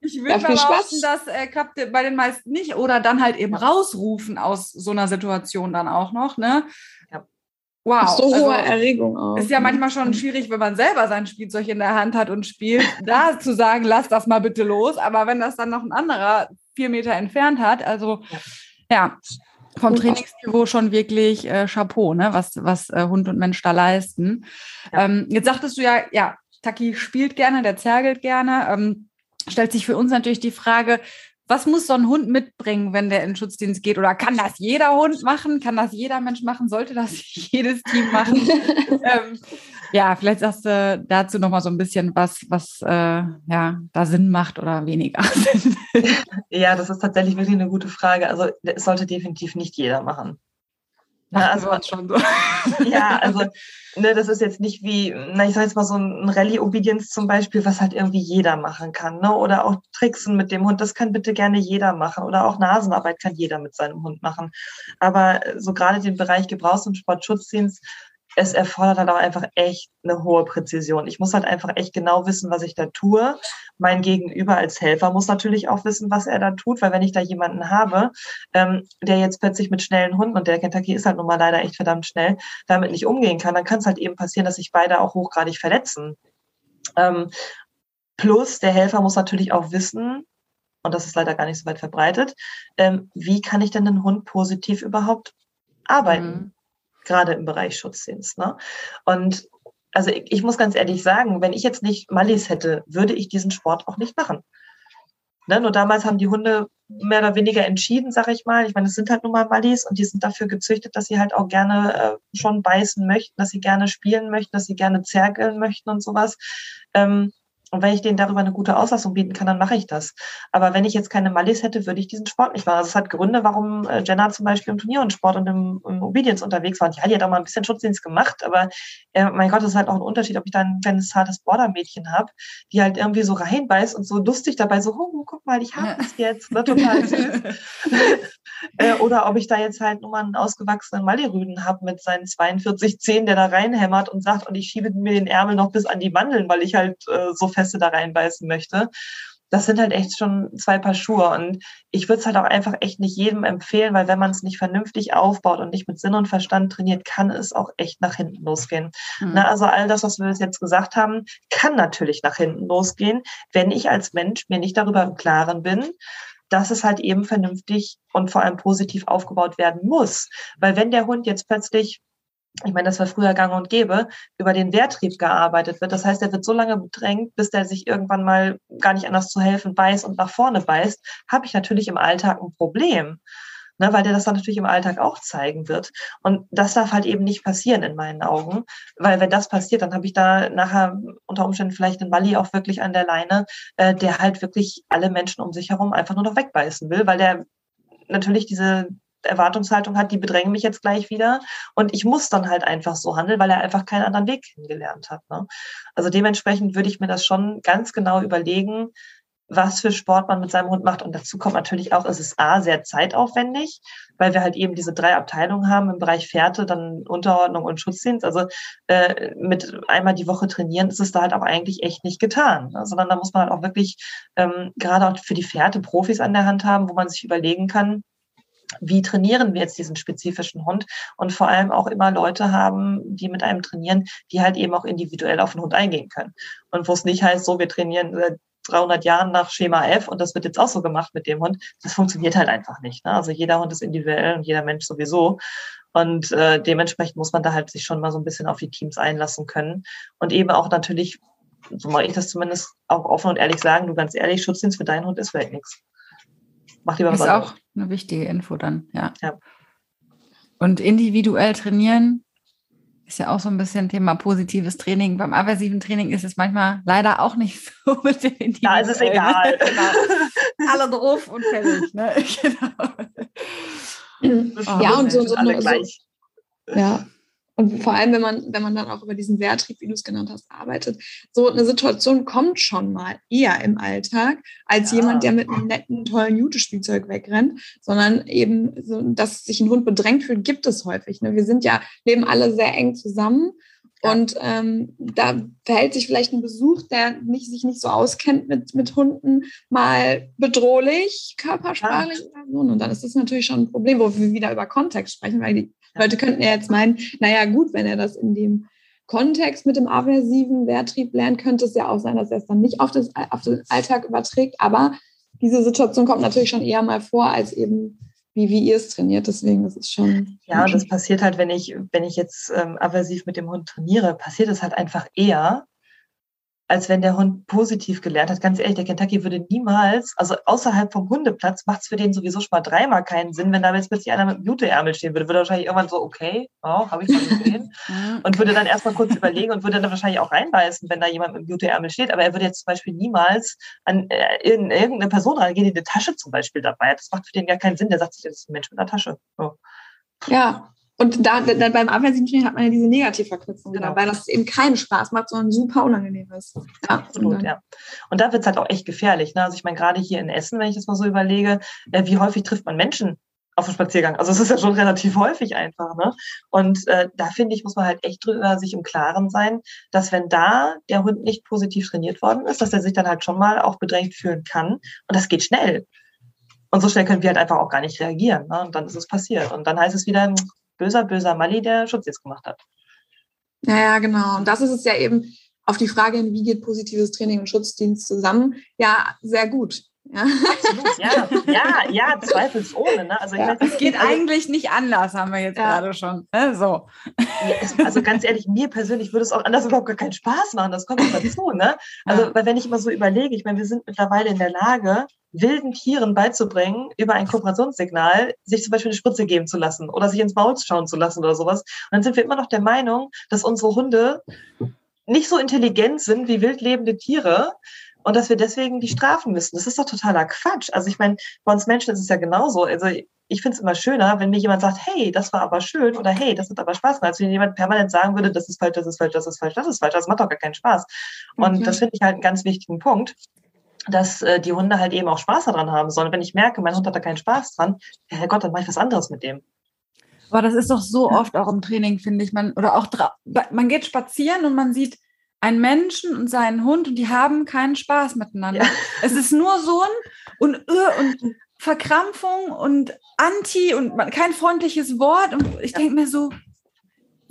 Ich würde mal behaupten, das äh, klappt bei den meisten nicht. Oder dann halt eben rausrufen aus so einer Situation dann auch noch, ne? Wow. So hohe also, Erregung auch. Ist ja manchmal schon schwierig, wenn man selber sein Spielzeug in der Hand hat und spielt, *laughs* da zu sagen, lass das mal bitte los. Aber wenn das dann noch ein anderer vier Meter entfernt hat, also ja, ja vom Trainingsniveau schon wirklich äh, Chapeau, ne? was, was äh, Hund und Mensch da leisten. Ja. Ähm, jetzt sagtest du ja, ja, Taki spielt gerne, der zergelt gerne. Ähm, stellt sich für uns natürlich die Frage, was muss so ein Hund mitbringen, wenn der in den Schutzdienst geht? Oder kann das jeder Hund machen? Kann das jeder Mensch machen? Sollte das *laughs* jedes Team machen? *laughs* ähm, ja, vielleicht sagst du dazu noch mal so ein bisschen was, was äh, ja, da Sinn macht oder weniger *laughs* Sinn. ja, das ist tatsächlich wirklich eine gute Frage. Also es sollte definitiv nicht jeder machen. Ja, also, schon so. *laughs* ja, also ne, das ist jetzt nicht wie, na, ich sage jetzt mal so ein Rallye-Obedience zum Beispiel, was halt irgendwie jeder machen kann. Ne? Oder auch Tricksen mit dem Hund, das kann bitte gerne jeder machen. Oder auch Nasenarbeit kann jeder mit seinem Hund machen. Aber so gerade den Bereich Gebrauchs- und Sportschutzdienst es erfordert halt auch einfach echt eine hohe Präzision. Ich muss halt einfach echt genau wissen, was ich da tue. Mein Gegenüber als Helfer muss natürlich auch wissen, was er da tut, weil wenn ich da jemanden habe, ähm, der jetzt plötzlich mit schnellen Hunden, und der Kentucky ist halt nun mal leider echt verdammt schnell, damit nicht umgehen kann, dann kann es halt eben passieren, dass sich beide auch hochgradig verletzen. Ähm, plus, der Helfer muss natürlich auch wissen, und das ist leider gar nicht so weit verbreitet, ähm, wie kann ich denn den Hund positiv überhaupt arbeiten? Mhm gerade im Bereich Schutzdienst. Ne? Und also ich, ich, muss ganz ehrlich sagen, wenn ich jetzt nicht Mallis hätte, würde ich diesen Sport auch nicht machen. Ne? Nur damals haben die Hunde mehr oder weniger entschieden, sag ich mal. Ich meine, es sind halt nun mal Mallis und die sind dafür gezüchtet, dass sie halt auch gerne äh, schon beißen möchten, dass sie gerne spielen möchten, dass sie gerne zerkeln möchten und sowas. Ähm, und wenn ich denen darüber eine gute Auslassung bieten kann, dann mache ich das. Aber wenn ich jetzt keine Mallis hätte, würde ich diesen Sport nicht machen. Also es hat Gründe, warum äh, Jenna zum Beispiel im Turnier und Sport und im, im Obedience unterwegs war. Ja, die hat auch mal ein bisschen Schutzdienst gemacht, aber äh, mein Gott, das ist halt auch ein Unterschied, ob ich dann ein kleines zartes Bordermädchen habe, die halt irgendwie so reinbeißt und so lustig dabei so, oh, guck mal, ich habe es jetzt, ne, total süß. *laughs* äh, oder ob ich da jetzt halt nur mal einen ausgewachsenen Mallirüden habe mit seinen 42 Zehen, der da reinhämmert und sagt, und ich schiebe mir den Ärmel noch bis an die Mandeln, weil ich halt äh, so fest Feste da reinbeißen möchte. Das sind halt echt schon zwei Paar Schuhe. Und ich würde es halt auch einfach echt nicht jedem empfehlen, weil wenn man es nicht vernünftig aufbaut und nicht mit Sinn und Verstand trainiert, kann es auch echt nach hinten losgehen. Mhm. Na, also all das, was wir jetzt gesagt haben, kann natürlich nach hinten losgehen, wenn ich als Mensch mir nicht darüber im Klaren bin, dass es halt eben vernünftig und vor allem positiv aufgebaut werden muss. Weil wenn der Hund jetzt plötzlich ich meine, das war früher gang und gäbe, über den Wehrtrieb gearbeitet wird. Das heißt, er wird so lange bedrängt, bis der sich irgendwann mal gar nicht anders zu helfen weiß und nach vorne beißt, habe ich natürlich im Alltag ein Problem. Ne, weil der das dann natürlich im Alltag auch zeigen wird. Und das darf halt eben nicht passieren in meinen Augen, weil wenn das passiert, dann habe ich da nachher unter Umständen vielleicht einen Walli auch wirklich an der Leine, äh, der halt wirklich alle Menschen um sich herum einfach nur noch wegbeißen will, weil der natürlich diese Erwartungshaltung hat, die bedrängen mich jetzt gleich wieder. Und ich muss dann halt einfach so handeln, weil er einfach keinen anderen Weg kennengelernt hat. Ne? Also dementsprechend würde ich mir das schon ganz genau überlegen, was für Sport man mit seinem Hund macht. Und dazu kommt natürlich auch, es ist A, sehr zeitaufwendig, weil wir halt eben diese drei Abteilungen haben im Bereich Fährte, dann Unterordnung und Schutzdienst. Also äh, mit einmal die Woche trainieren ist es da halt auch eigentlich echt nicht getan, ne? sondern da muss man halt auch wirklich ähm, gerade auch für die Fährte Profis an der Hand haben, wo man sich überlegen kann, wie trainieren wir jetzt diesen spezifischen Hund und vor allem auch immer Leute haben, die mit einem trainieren, die halt eben auch individuell auf den Hund eingehen können. Und wo es nicht heißt, so, wir trainieren seit 300 Jahren nach Schema F und das wird jetzt auch so gemacht mit dem Hund. Das funktioniert halt einfach nicht. Ne? Also jeder Hund ist individuell und jeder Mensch sowieso. Und äh, dementsprechend muss man da halt sich schon mal so ein bisschen auf die Teams einlassen können. Und eben auch natürlich, so mache ich das zumindest auch offen und ehrlich sagen, du ganz ehrlich, Schutzdienst für deinen Hund ist vielleicht nichts. Mach lieber was Ist anderes. auch eine wichtige Info dann, ja. ja. Und individuell trainieren ist ja auch so ein bisschen Thema positives Training. Beim aversiven Training ist es manchmal leider auch nicht *laughs* so mit dem Individuell. Da ist es egal. *laughs* genau. Alle drauf und fertig. Ne? *laughs* genau. Ja, und so, so, so, ja, und vor allem, wenn man, wenn man dann auch über diesen Wehrtrieb, wie du es genannt hast, arbeitet, so eine Situation kommt schon mal eher im Alltag als ja. jemand, der mit einem netten, tollen Jutespielzeug wegrennt, sondern eben, so, dass sich ein Hund bedrängt fühlt, gibt es häufig. Ne? Wir sind ja, leben alle sehr eng zusammen. Und ähm, da verhält sich vielleicht ein Besuch, der nicht, sich nicht so auskennt mit, mit Hunden, mal bedrohlich, körpersprachlich. Ja. Und dann ist das natürlich schon ein Problem, wo wir wieder über Kontext sprechen, weil die Leute könnten ja jetzt meinen, naja gut, wenn er das in dem Kontext mit dem aversiven Wehrtrieb lernt, könnte es ja auch sein, dass er es dann nicht auf, das, auf den Alltag überträgt. Aber diese Situation kommt natürlich schon eher mal vor, als eben wie, wie ihr es trainiert. Deswegen ist es schon. Ja, das passiert halt, wenn ich, wenn ich jetzt ähm, aversiv mit dem Hund trainiere, passiert es halt einfach eher, als wenn der Hund positiv gelernt hat. Ganz ehrlich, der Kentucky würde niemals, also außerhalb vom Hundeplatz macht es für den sowieso schon mal dreimal keinen Sinn, wenn da jetzt plötzlich einer mit einem Juteärmel stehen würde, würde er wahrscheinlich irgendwann so, okay, oh, habe ich mal gesehen. *laughs* und würde dann erstmal kurz überlegen und würde dann wahrscheinlich auch reinbeißen, wenn da jemand mit einem Juteärmel steht. Aber er würde jetzt zum Beispiel niemals an äh, irgendeine Person rangehen, die eine Tasche zum Beispiel dabei hat. Das macht für den gar keinen Sinn. Der sagt sich, das ist ein Mensch mit einer Tasche. Oh. Ja, und da, da beim Abwehrsignal hat man ja diese Negativverknüpfung, genau. weil das eben keinen Spaß macht, sondern super unangenehm ist. Ja, Absolut, und ja. Und da wird es halt auch echt gefährlich. Ne? Also ich meine, gerade hier in Essen, wenn ich das mal so überlege, äh, wie häufig trifft man Menschen auf dem Spaziergang? Also es ist ja schon relativ häufig einfach. Ne? Und äh, da finde ich, muss man halt echt drüber sich im Klaren sein, dass wenn da der Hund nicht positiv trainiert worden ist, dass er sich dann halt schon mal auch bedrängt fühlen kann. Und das geht schnell. Und so schnell können wir halt einfach auch gar nicht reagieren. Ne? Und dann ist es passiert. Und dann heißt es wieder, böser, böser Mali, der Schutzdienst gemacht hat. Ja, ja, genau. Und das ist es ja eben auf die Frage, wie geht positives Training und Schutzdienst zusammen? Ja, sehr gut. Ja. Absolut, ja, ja, ja, zweifelsohne. Ne? Also, ja. Es geht also, eigentlich nicht anders, haben wir jetzt ja. gerade schon. Ne? So. Ja, es, also ganz ehrlich, mir persönlich würde es auch anders überhaupt gar keinen Spaß machen. Das kommt dazu. Ne? Also, weil wenn ich immer so überlege, ich meine, wir sind mittlerweile in der Lage, wilden Tieren beizubringen, über ein Kooperationssignal sich zum Beispiel eine Spritze geben zu lassen oder sich ins Maul schauen zu lassen oder sowas. Und dann sind wir immer noch der Meinung, dass unsere Hunde nicht so intelligent sind wie wild lebende Tiere und dass wir deswegen die strafen müssen. Das ist doch totaler Quatsch. Also ich meine, bei uns Menschen ist es ja genauso. Also ich finde es immer schöner, wenn mir jemand sagt, hey, das war aber schön oder hey, das hat aber Spaß gemacht, als wenn jemand permanent sagen würde, das ist falsch, das ist falsch, das ist falsch, das ist falsch. Das macht doch gar keinen Spaß. Und okay. das finde ich halt einen ganz wichtigen Punkt dass äh, die Hunde halt eben auch Spaß daran haben sollen. Wenn ich merke, mein Hund hat da keinen Spaß dran, ja, Herrgott, dann mache ich was anderes mit dem. Aber das ist doch so oft auch im Training, finde ich. Man, oder auch man geht spazieren und man sieht einen Menschen und seinen Hund und die haben keinen Spaß miteinander. Ja. *laughs* Es ist nur so ein und, äh, und Verkrampfung und Anti und kein freundliches Wort. Und ich denke mir so,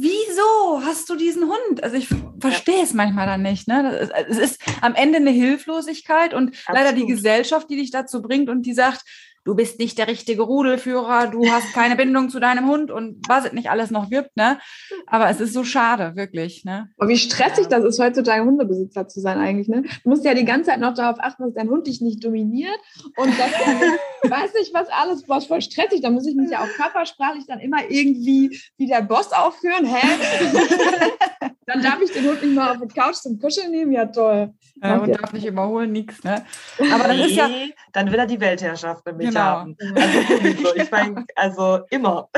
wieso hast du diesen Hund? Also ich verstehe es manchmal dann nicht. Ne? Es ist am Ende eine Hilflosigkeit und Absolut. leider die Gesellschaft, die dich dazu bringt und die sagt, du bist nicht der richtige Rudelführer, du hast keine Bindung zu deinem Hund und was es nicht alles noch wirbt, ne? Aber es ist so schade, wirklich, ne? Aber wie stressig das ist, heutzutage Hundebesitzer zu sein eigentlich, ne? Du musst ja die ganze Zeit noch darauf achten, dass dein Hund dich nicht dominiert und dass er *laughs* weiß nicht, was alles, was voll stressig, da muss ich mich ja auch körpersprachlich dann immer irgendwie wie der Boss aufführen, hä? *laughs* dann darf ich den Hund nicht mal auf die Couch zum Kuscheln nehmen, ja toll. Ja, und darf nicht überholen, nichts, ne? *laughs* Aber dann nee, ist ja... Dann will er die Weltherrschaft mit mich genau. haben. Also, ich meine, also immer.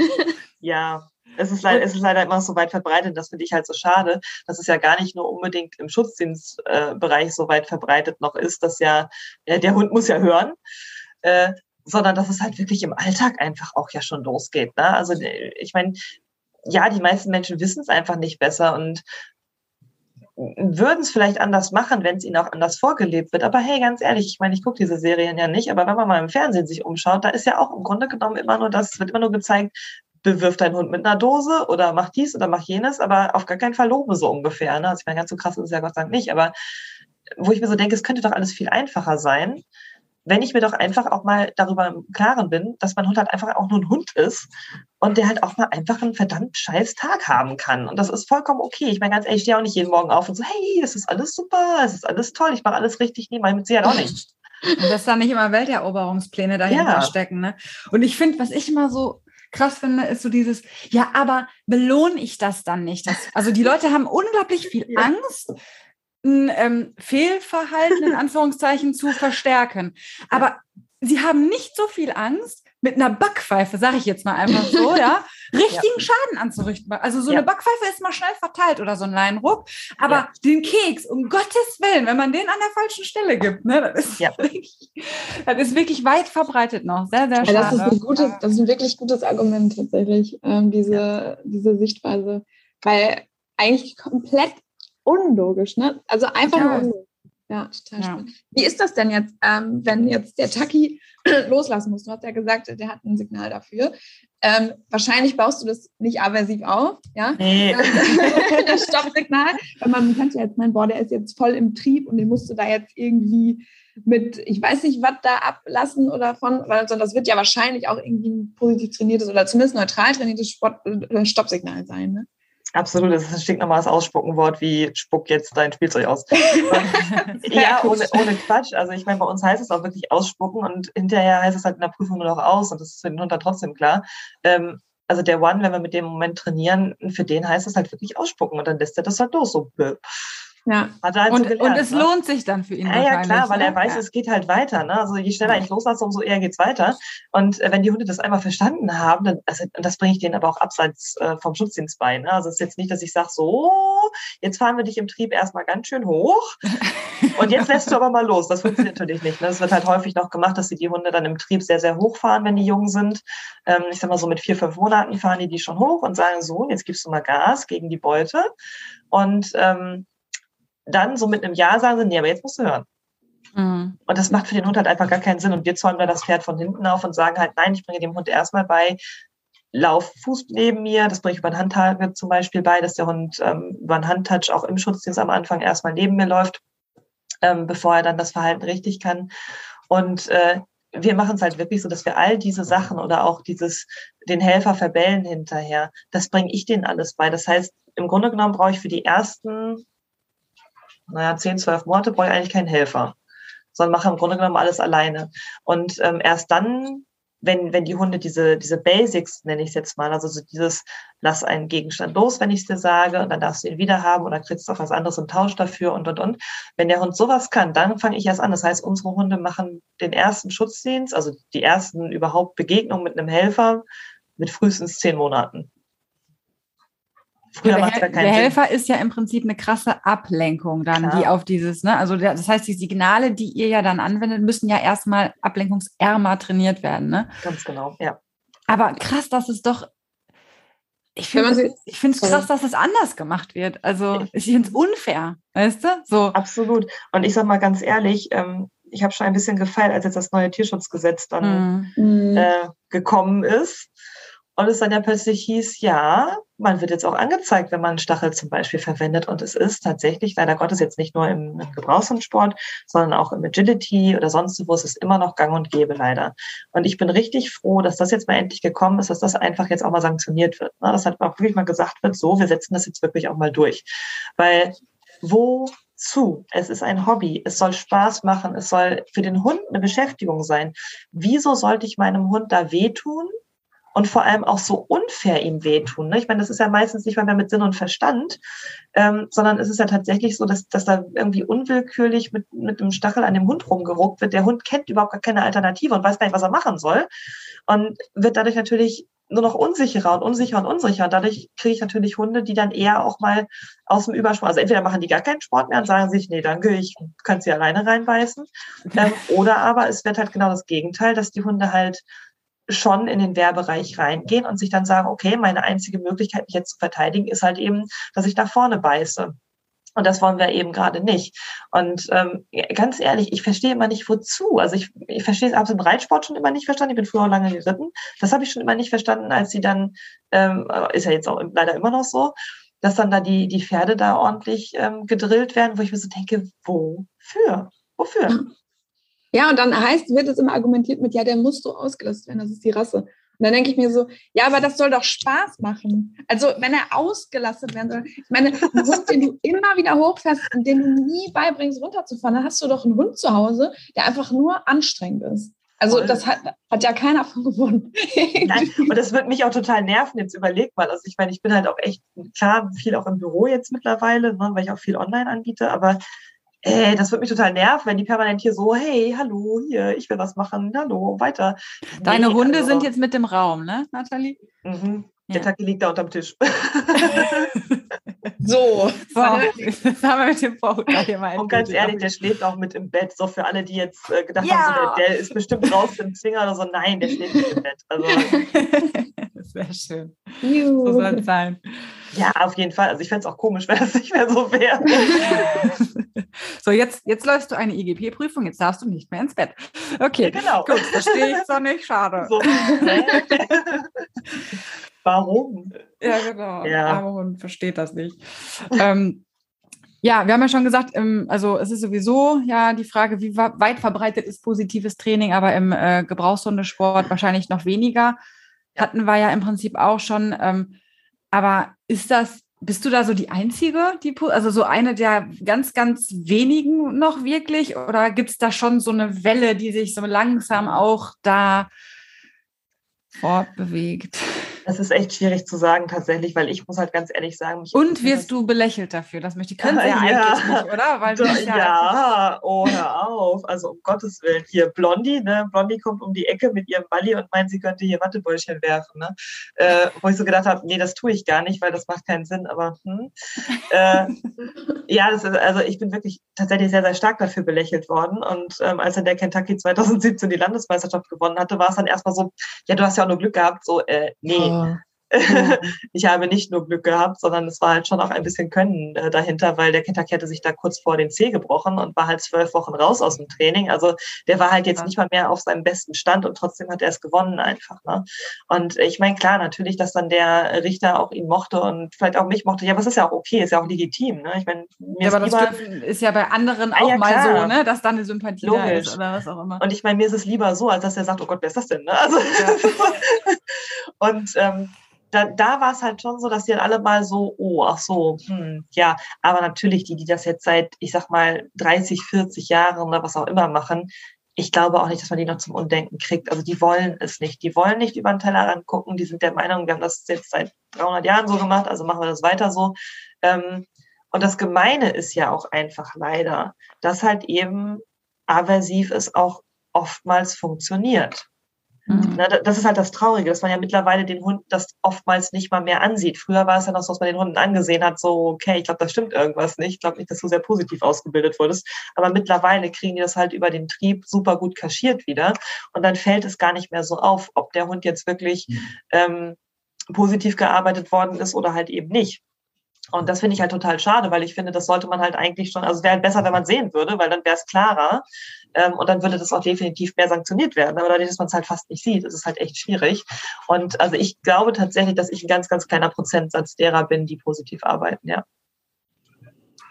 *laughs* ja. Es ist, leider, es ist leider immer so weit verbreitet, das finde ich halt so schade, dass es ja gar nicht nur unbedingt im Schutzdienstbereich äh, so weit verbreitet noch ist, dass ja, äh, der Hund muss ja hören, äh, sondern dass es halt wirklich im Alltag einfach auch ja schon losgeht. Ne? Also äh, ich meine, ja, die meisten Menschen wissen es einfach nicht besser und würden es vielleicht anders machen, wenn es ihnen auch anders vorgelebt wird. Aber hey, ganz ehrlich, ich meine, ich gucke diese Serien ja nicht, aber wenn man mal im Fernsehen sich umschaut, da ist ja auch im Grunde genommen immer nur das, wird immer nur gezeigt, bewirf deinen Hund mit einer Dose oder mach dies oder mach jenes, aber auf gar keinen Fall lobe so ungefähr. Ne? Also ich meine, ganz so krass ist es ja Gott sei Dank nicht, aber wo ich mir so denke, es könnte doch alles viel einfacher sein, wenn ich mir doch einfach auch mal darüber im Klaren bin, dass mein Hund halt einfach auch nur ein Hund ist und der halt auch mal einfach einen verdammt scheiß Tag haben kann. Und das ist vollkommen okay. Ich meine, ganz ehrlich, ich stehe auch nicht jeden Morgen auf und so, hey, es ist alles super, es ist alles toll, ich mache alles richtig. Nee, mein mit sie halt auch nicht. *laughs* Und dass da nicht immer Welteroberungspläne dahinter ja. stecken. Ne? Und ich finde, was ich immer so krass finde, ist so dieses, ja, aber belohne ich das dann nicht? Das, also die Leute haben unglaublich viel. Angst, ähm, Fehlverhalten in *laughs* Anführungszeichen zu verstärken. Aber sie haben nicht so viel Angst, mit einer Backpfeife, sage ich jetzt mal einfach so, *laughs* ja, richtigen ja. Schaden anzurichten. Also so ja. eine Backpfeife ist mal schnell verteilt oder so ein Leinruck. Aber ja. den Keks, um Gottes Willen, wenn man den an der falschen Stelle gibt, ne, das, ist wirklich, das ist wirklich weit verbreitet noch. Sehr, sehr schade. Das ist, ein gutes, das ist ein wirklich gutes Argument tatsächlich, ähm, diese, diese Sichtweise. Weil eigentlich komplett unlogisch, ne? Also einfach ja. nur unlogisch. Ja, total ja. spannend. Wie ist das denn jetzt, ähm, wenn jetzt der Taki *clears throat* loslassen muss? Du hast ja gesagt, der hat ein Signal dafür. Ähm, wahrscheinlich baust du das nicht aversiv auf, ja? Nee. *laughs* das Stoppsignal. Weil man könnte ja jetzt meinen, boah, der ist jetzt voll im Trieb und den musst du da jetzt irgendwie mit, ich weiß nicht, was da ablassen oder von, weil das wird ja wahrscheinlich auch irgendwie ein positiv trainiertes oder zumindest neutral trainiertes Sport, äh, Stoppsignal sein, ne? Absolut, das ist ein stinknormales Ausspuckenwort wie spuck jetzt dein Spielzeug aus. *laughs* ja, ohne, ohne Quatsch. Also ich meine, bei uns heißt es auch wirklich ausspucken und hinterher heißt es halt in der Prüfung nur noch aus und das ist für den Hund dann trotzdem klar. Ähm, also der One, wenn wir mit dem Moment trainieren, für den heißt es halt wirklich ausspucken und dann lässt er das halt los. So, ja. Er halt und, gelernt, und es ne? lohnt sich dann für ihn. Ja, ja klar, weil er ne? weiß, ja. es geht halt weiter. Ne? Also je schneller ich loslasse, umso eher geht's weiter. Und äh, wenn die Hunde das einmal verstanden haben, dann, also, das bringe ich denen aber auch abseits äh, vom Schutzdienst bei. Ne? Also es ist jetzt nicht, dass ich sage, so, jetzt fahren wir dich im Trieb erstmal ganz schön hoch und jetzt lässt du aber mal los. Das funktioniert natürlich nicht. Ne? Es wird halt häufig noch gemacht, dass sie die Hunde dann im Trieb sehr, sehr hoch fahren, wenn die jung sind. Ähm, ich sag mal so mit vier, fünf Monaten fahren die die schon hoch und sagen so, jetzt gibst du mal Gas gegen die Beute. Und ähm, dann so mit einem Ja sagen sie, nee, aber jetzt musst du hören. Mhm. Und das macht für den Hund halt einfach gar keinen Sinn. Und wir zäumen da das Pferd von hinten auf und sagen halt, nein, ich bringe dem Hund erstmal bei, lauf Fuß neben mir, das bringe ich über den Handtag zum Beispiel bei, dass der Hund ähm, über einen Handtouch auch im Schutzdienst am Anfang erstmal neben mir läuft, ähm, bevor er dann das Verhalten richtig kann. Und äh, wir machen es halt wirklich so, dass wir all diese Sachen oder auch dieses, den Helfer verbellen hinterher, das bringe ich denen alles bei. Das heißt, im Grunde genommen brauche ich für die ersten naja, zehn, zwölf Monate brauche ich eigentlich keinen Helfer, sondern mache im Grunde genommen alles alleine. Und ähm, erst dann, wenn, wenn die Hunde diese, diese Basics, nenne ich es jetzt mal, also so dieses, lass einen Gegenstand los, wenn ich es dir sage, und dann darfst du ihn wieder haben oder kriegst du auch was anderes im Tausch dafür und, und, und. Wenn der Hund sowas kann, dann fange ich erst an. Das heißt, unsere Hunde machen den ersten Schutzdienst, also die ersten überhaupt Begegnungen mit einem Helfer mit frühestens zehn Monaten. Früher der, Hel der Helfer ist ja im Prinzip eine krasse Ablenkung dann, Klar. die auf dieses, ne, also das heißt, die Signale, die ihr ja dann anwendet, müssen ja erstmal ablenkungsärmer trainiert werden, ne? Ganz genau, ja. Aber krass, dass es doch, ich finde es krass, dass es anders gemacht wird. Also ich finde es unfair, weißt du? So. Absolut. Und ich sag mal ganz ehrlich, ähm, ich habe schon ein bisschen gefeiert, als jetzt das neue Tierschutzgesetz dann mhm. äh, gekommen ist. Und es dann ja plötzlich hieß, ja, man wird jetzt auch angezeigt, wenn man Stachel zum Beispiel verwendet. Und es ist tatsächlich, leider Gottes, jetzt nicht nur im, im sondern auch im Agility oder sonst wo, es ist immer noch gang und gäbe, leider. Und ich bin richtig froh, dass das jetzt mal endlich gekommen ist, dass das einfach jetzt auch mal sanktioniert wird. Ne? Dass halt auch wirklich mal gesagt wird, so, wir setzen das jetzt wirklich auch mal durch. Weil wozu? Es ist ein Hobby. Es soll Spaß machen. Es soll für den Hund eine Beschäftigung sein. Wieso sollte ich meinem Hund da wehtun? Und vor allem auch so unfair ihm wehtun. Ne? Ich meine, das ist ja meistens nicht mehr mit Sinn und Verstand, ähm, sondern es ist ja tatsächlich so, dass, dass da irgendwie unwillkürlich mit, mit einem Stachel an dem Hund rumgeruckt wird. Der Hund kennt überhaupt gar keine Alternative und weiß gar nicht, was er machen soll und wird dadurch natürlich nur noch unsicherer und unsicherer und unsicher. Und dadurch kriege ich natürlich Hunde, die dann eher auch mal aus dem Übersport, also entweder machen die gar keinen Sport mehr und sagen sich, nee, danke, ich kann sie alleine reinbeißen. Ähm, *laughs* oder aber es wird halt genau das Gegenteil, dass die Hunde halt schon in den Wehrbereich reingehen und sich dann sagen, okay, meine einzige Möglichkeit, mich jetzt zu verteidigen, ist halt eben, dass ich nach vorne beiße. Und das wollen wir eben gerade nicht. Und ähm, ganz ehrlich, ich verstehe immer nicht, wozu. Also ich, ich verstehe es ab im Reitsport schon immer nicht verstanden. Ich bin früher lange geritten. Das habe ich schon immer nicht verstanden, als sie dann, ähm, ist ja jetzt auch leider immer noch so, dass dann da die, die Pferde da ordentlich ähm, gedrillt werden, wo ich mir so denke, wofür? Wofür? Ja, und dann heißt, wird es immer argumentiert mit, ja, der muss so ausgelastet werden, das ist die Rasse. Und dann denke ich mir so, ja, aber das soll doch Spaß machen. Also wenn er ausgelastet werden soll, ich meine, ein Hund, den du immer wieder hochfährst und den du nie beibringst, runterzufahren, dann hast du doch einen Hund zu Hause, der einfach nur anstrengend ist. Also das hat, hat ja keiner von gewonnen. Nein, und das wird mich auch total nerven. Jetzt überleg mal. Also ich meine, ich bin halt auch echt, klar, viel auch im Büro jetzt mittlerweile, ne, weil ich auch viel online anbiete, aber Ey, das wird mich total nerven, wenn die permanent hier so, hey, hallo, hier, ich will was machen, hallo, weiter. Deine nee, Hunde also, sind jetzt mit im Raum, ne, Nathalie? Mhm. Der Taki liegt da unterm Tisch. *laughs* so, wow. das haben wir mit dem Vorurteil hier mal Und ganz ehrlich, der schläft auch mit im Bett. So für alle, die jetzt äh, gedacht ja. haben, so, der, der, ist bestimmt raus im Zwinger oder so. Nein, der schläft mit im Bett. Also, *laughs* Sehr schön. Juhu. So soll es sein. Ja, auf jeden Fall. Also ich fände es auch komisch, wenn es nicht mehr so wäre. *laughs* *laughs* so, jetzt, jetzt läufst du eine IGP-Prüfung, jetzt darfst du nicht mehr ins Bett. Okay, genau. gut, verstehe ich so nicht, schade. So. *laughs* Warum? Ja, genau. Ja. Warum versteht das nicht? ähm, ja, wir haben ja schon gesagt, im, also es ist sowieso ja die Frage, wie weit verbreitet ist positives Training, aber im äh, Gebrauchshundesport wahrscheinlich noch weniger. Hatten wir ja im Prinzip auch schon. Ähm, aber ist das bist du da so die Einzige, die, also so eine der ganz, ganz wenigen noch wirklich? Oder gibt es da schon so eine Welle, die sich so langsam auch da fortbewegt? Das ist echt schwierig zu sagen tatsächlich, weil ich muss halt ganz ehrlich sagen. Und wirst du belächelt dafür? Das möchte ich können *laughs* ja, eigentlich nicht, oder? Weil Doch, ja, ja oh, hör auf. Also um Gottes Willen. Hier Blondie, ne? Blondie kommt um die Ecke mit ihrem Balli und meint, sie könnte hier Wattebäuschen werfen. Ne? Äh, wo ich so gedacht habe, nee, das tue ich gar nicht, weil das macht keinen Sinn. Aber hm. äh, *laughs* ja, ist, also ich bin wirklich tatsächlich sehr, sehr stark dafür belächelt worden. Und ähm, als dann der Kentucky 2017 die Landesmeisterschaft gewonnen hatte, war es dann erstmal so, ja, du hast ja auch nur Glück gehabt, so, äh, nee. Oh Wow. *laughs* ich habe nicht nur Glück gehabt, sondern es war halt schon auch ein bisschen Können äh, dahinter, weil der Kentucky hatte sich da kurz vor den Zeh gebrochen und war halt zwölf Wochen raus aus dem Training. Also der war halt jetzt nicht mal mehr auf seinem besten Stand und trotzdem hat er es gewonnen einfach. Ne? Und ich meine, klar, natürlich, dass dann der Richter auch ihn mochte und vielleicht auch mich mochte. Ja, was ist ja auch okay, ist ja auch legitim. Ne? Ich meine, mir ja, aber lieber, das ist ja bei anderen ah, auch ja, mal so, ne? dass dann eine Sympathie Logisch. ist oder was auch immer. Und ich meine, mir ist es lieber so, als dass er sagt, oh Gott, wer ist das denn? Ne? Also, ja. *laughs* und ähm, da, da war es halt schon so, dass die dann alle mal so, oh, ach so, hm, ja, aber natürlich die, die das jetzt seit, ich sag mal, 30, 40 Jahren oder was auch immer machen, ich glaube auch nicht, dass man die noch zum Undenken kriegt. Also die wollen es nicht. Die wollen nicht über den Tellerrand gucken. Die sind der Meinung, wir haben das jetzt seit 300 Jahren so gemacht, also machen wir das weiter so. Ähm, und das Gemeine ist ja auch einfach leider, dass halt eben aversiv es auch oftmals funktioniert. Mhm. Das ist halt das Traurige, dass man ja mittlerweile den Hund das oftmals nicht mal mehr ansieht. Früher war es ja noch so, dass man den Hunden angesehen hat, so, okay, ich glaube, da stimmt irgendwas nicht. Ich glaube nicht, dass du sehr positiv ausgebildet wurdest. Aber mittlerweile kriegen die das halt über den Trieb super gut kaschiert wieder. Und dann fällt es gar nicht mehr so auf, ob der Hund jetzt wirklich mhm. ähm, positiv gearbeitet worden ist oder halt eben nicht. Und das finde ich halt total schade, weil ich finde, das sollte man halt eigentlich schon, also wäre halt besser, wenn man sehen würde, weil dann wäre es klarer ähm, und dann würde das auch definitiv mehr sanktioniert werden. Aber dadurch, dass man es halt fast nicht sieht, ist es halt echt schwierig. Und also ich glaube tatsächlich, dass ich ein ganz, ganz kleiner Prozentsatz derer bin, die positiv arbeiten, ja.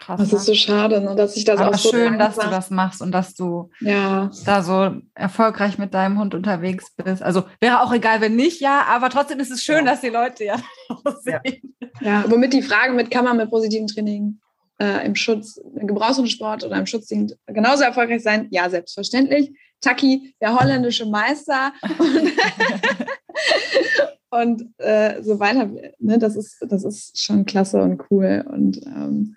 Krass, das ist so schade, ne, dass ich das Aber auch so schön, dass du das machst und dass du ja. da so erfolgreich mit deinem Hund unterwegs bist. Also wäre auch egal, wenn nicht, ja, aber trotzdem ist es schön, ja. dass die Leute ja *laughs* sehen. Ja. ja, womit die Frage mit, kann man mit positivem Training äh, im Schutz, im Gebrauchshundesport oder im Schutzdienst genauso erfolgreich sein? Ja, selbstverständlich. Taki, der holländische Meister. *laughs* *laughs* und äh, so weiter. Ne, das, ist, das ist schon klasse und cool. Und ähm,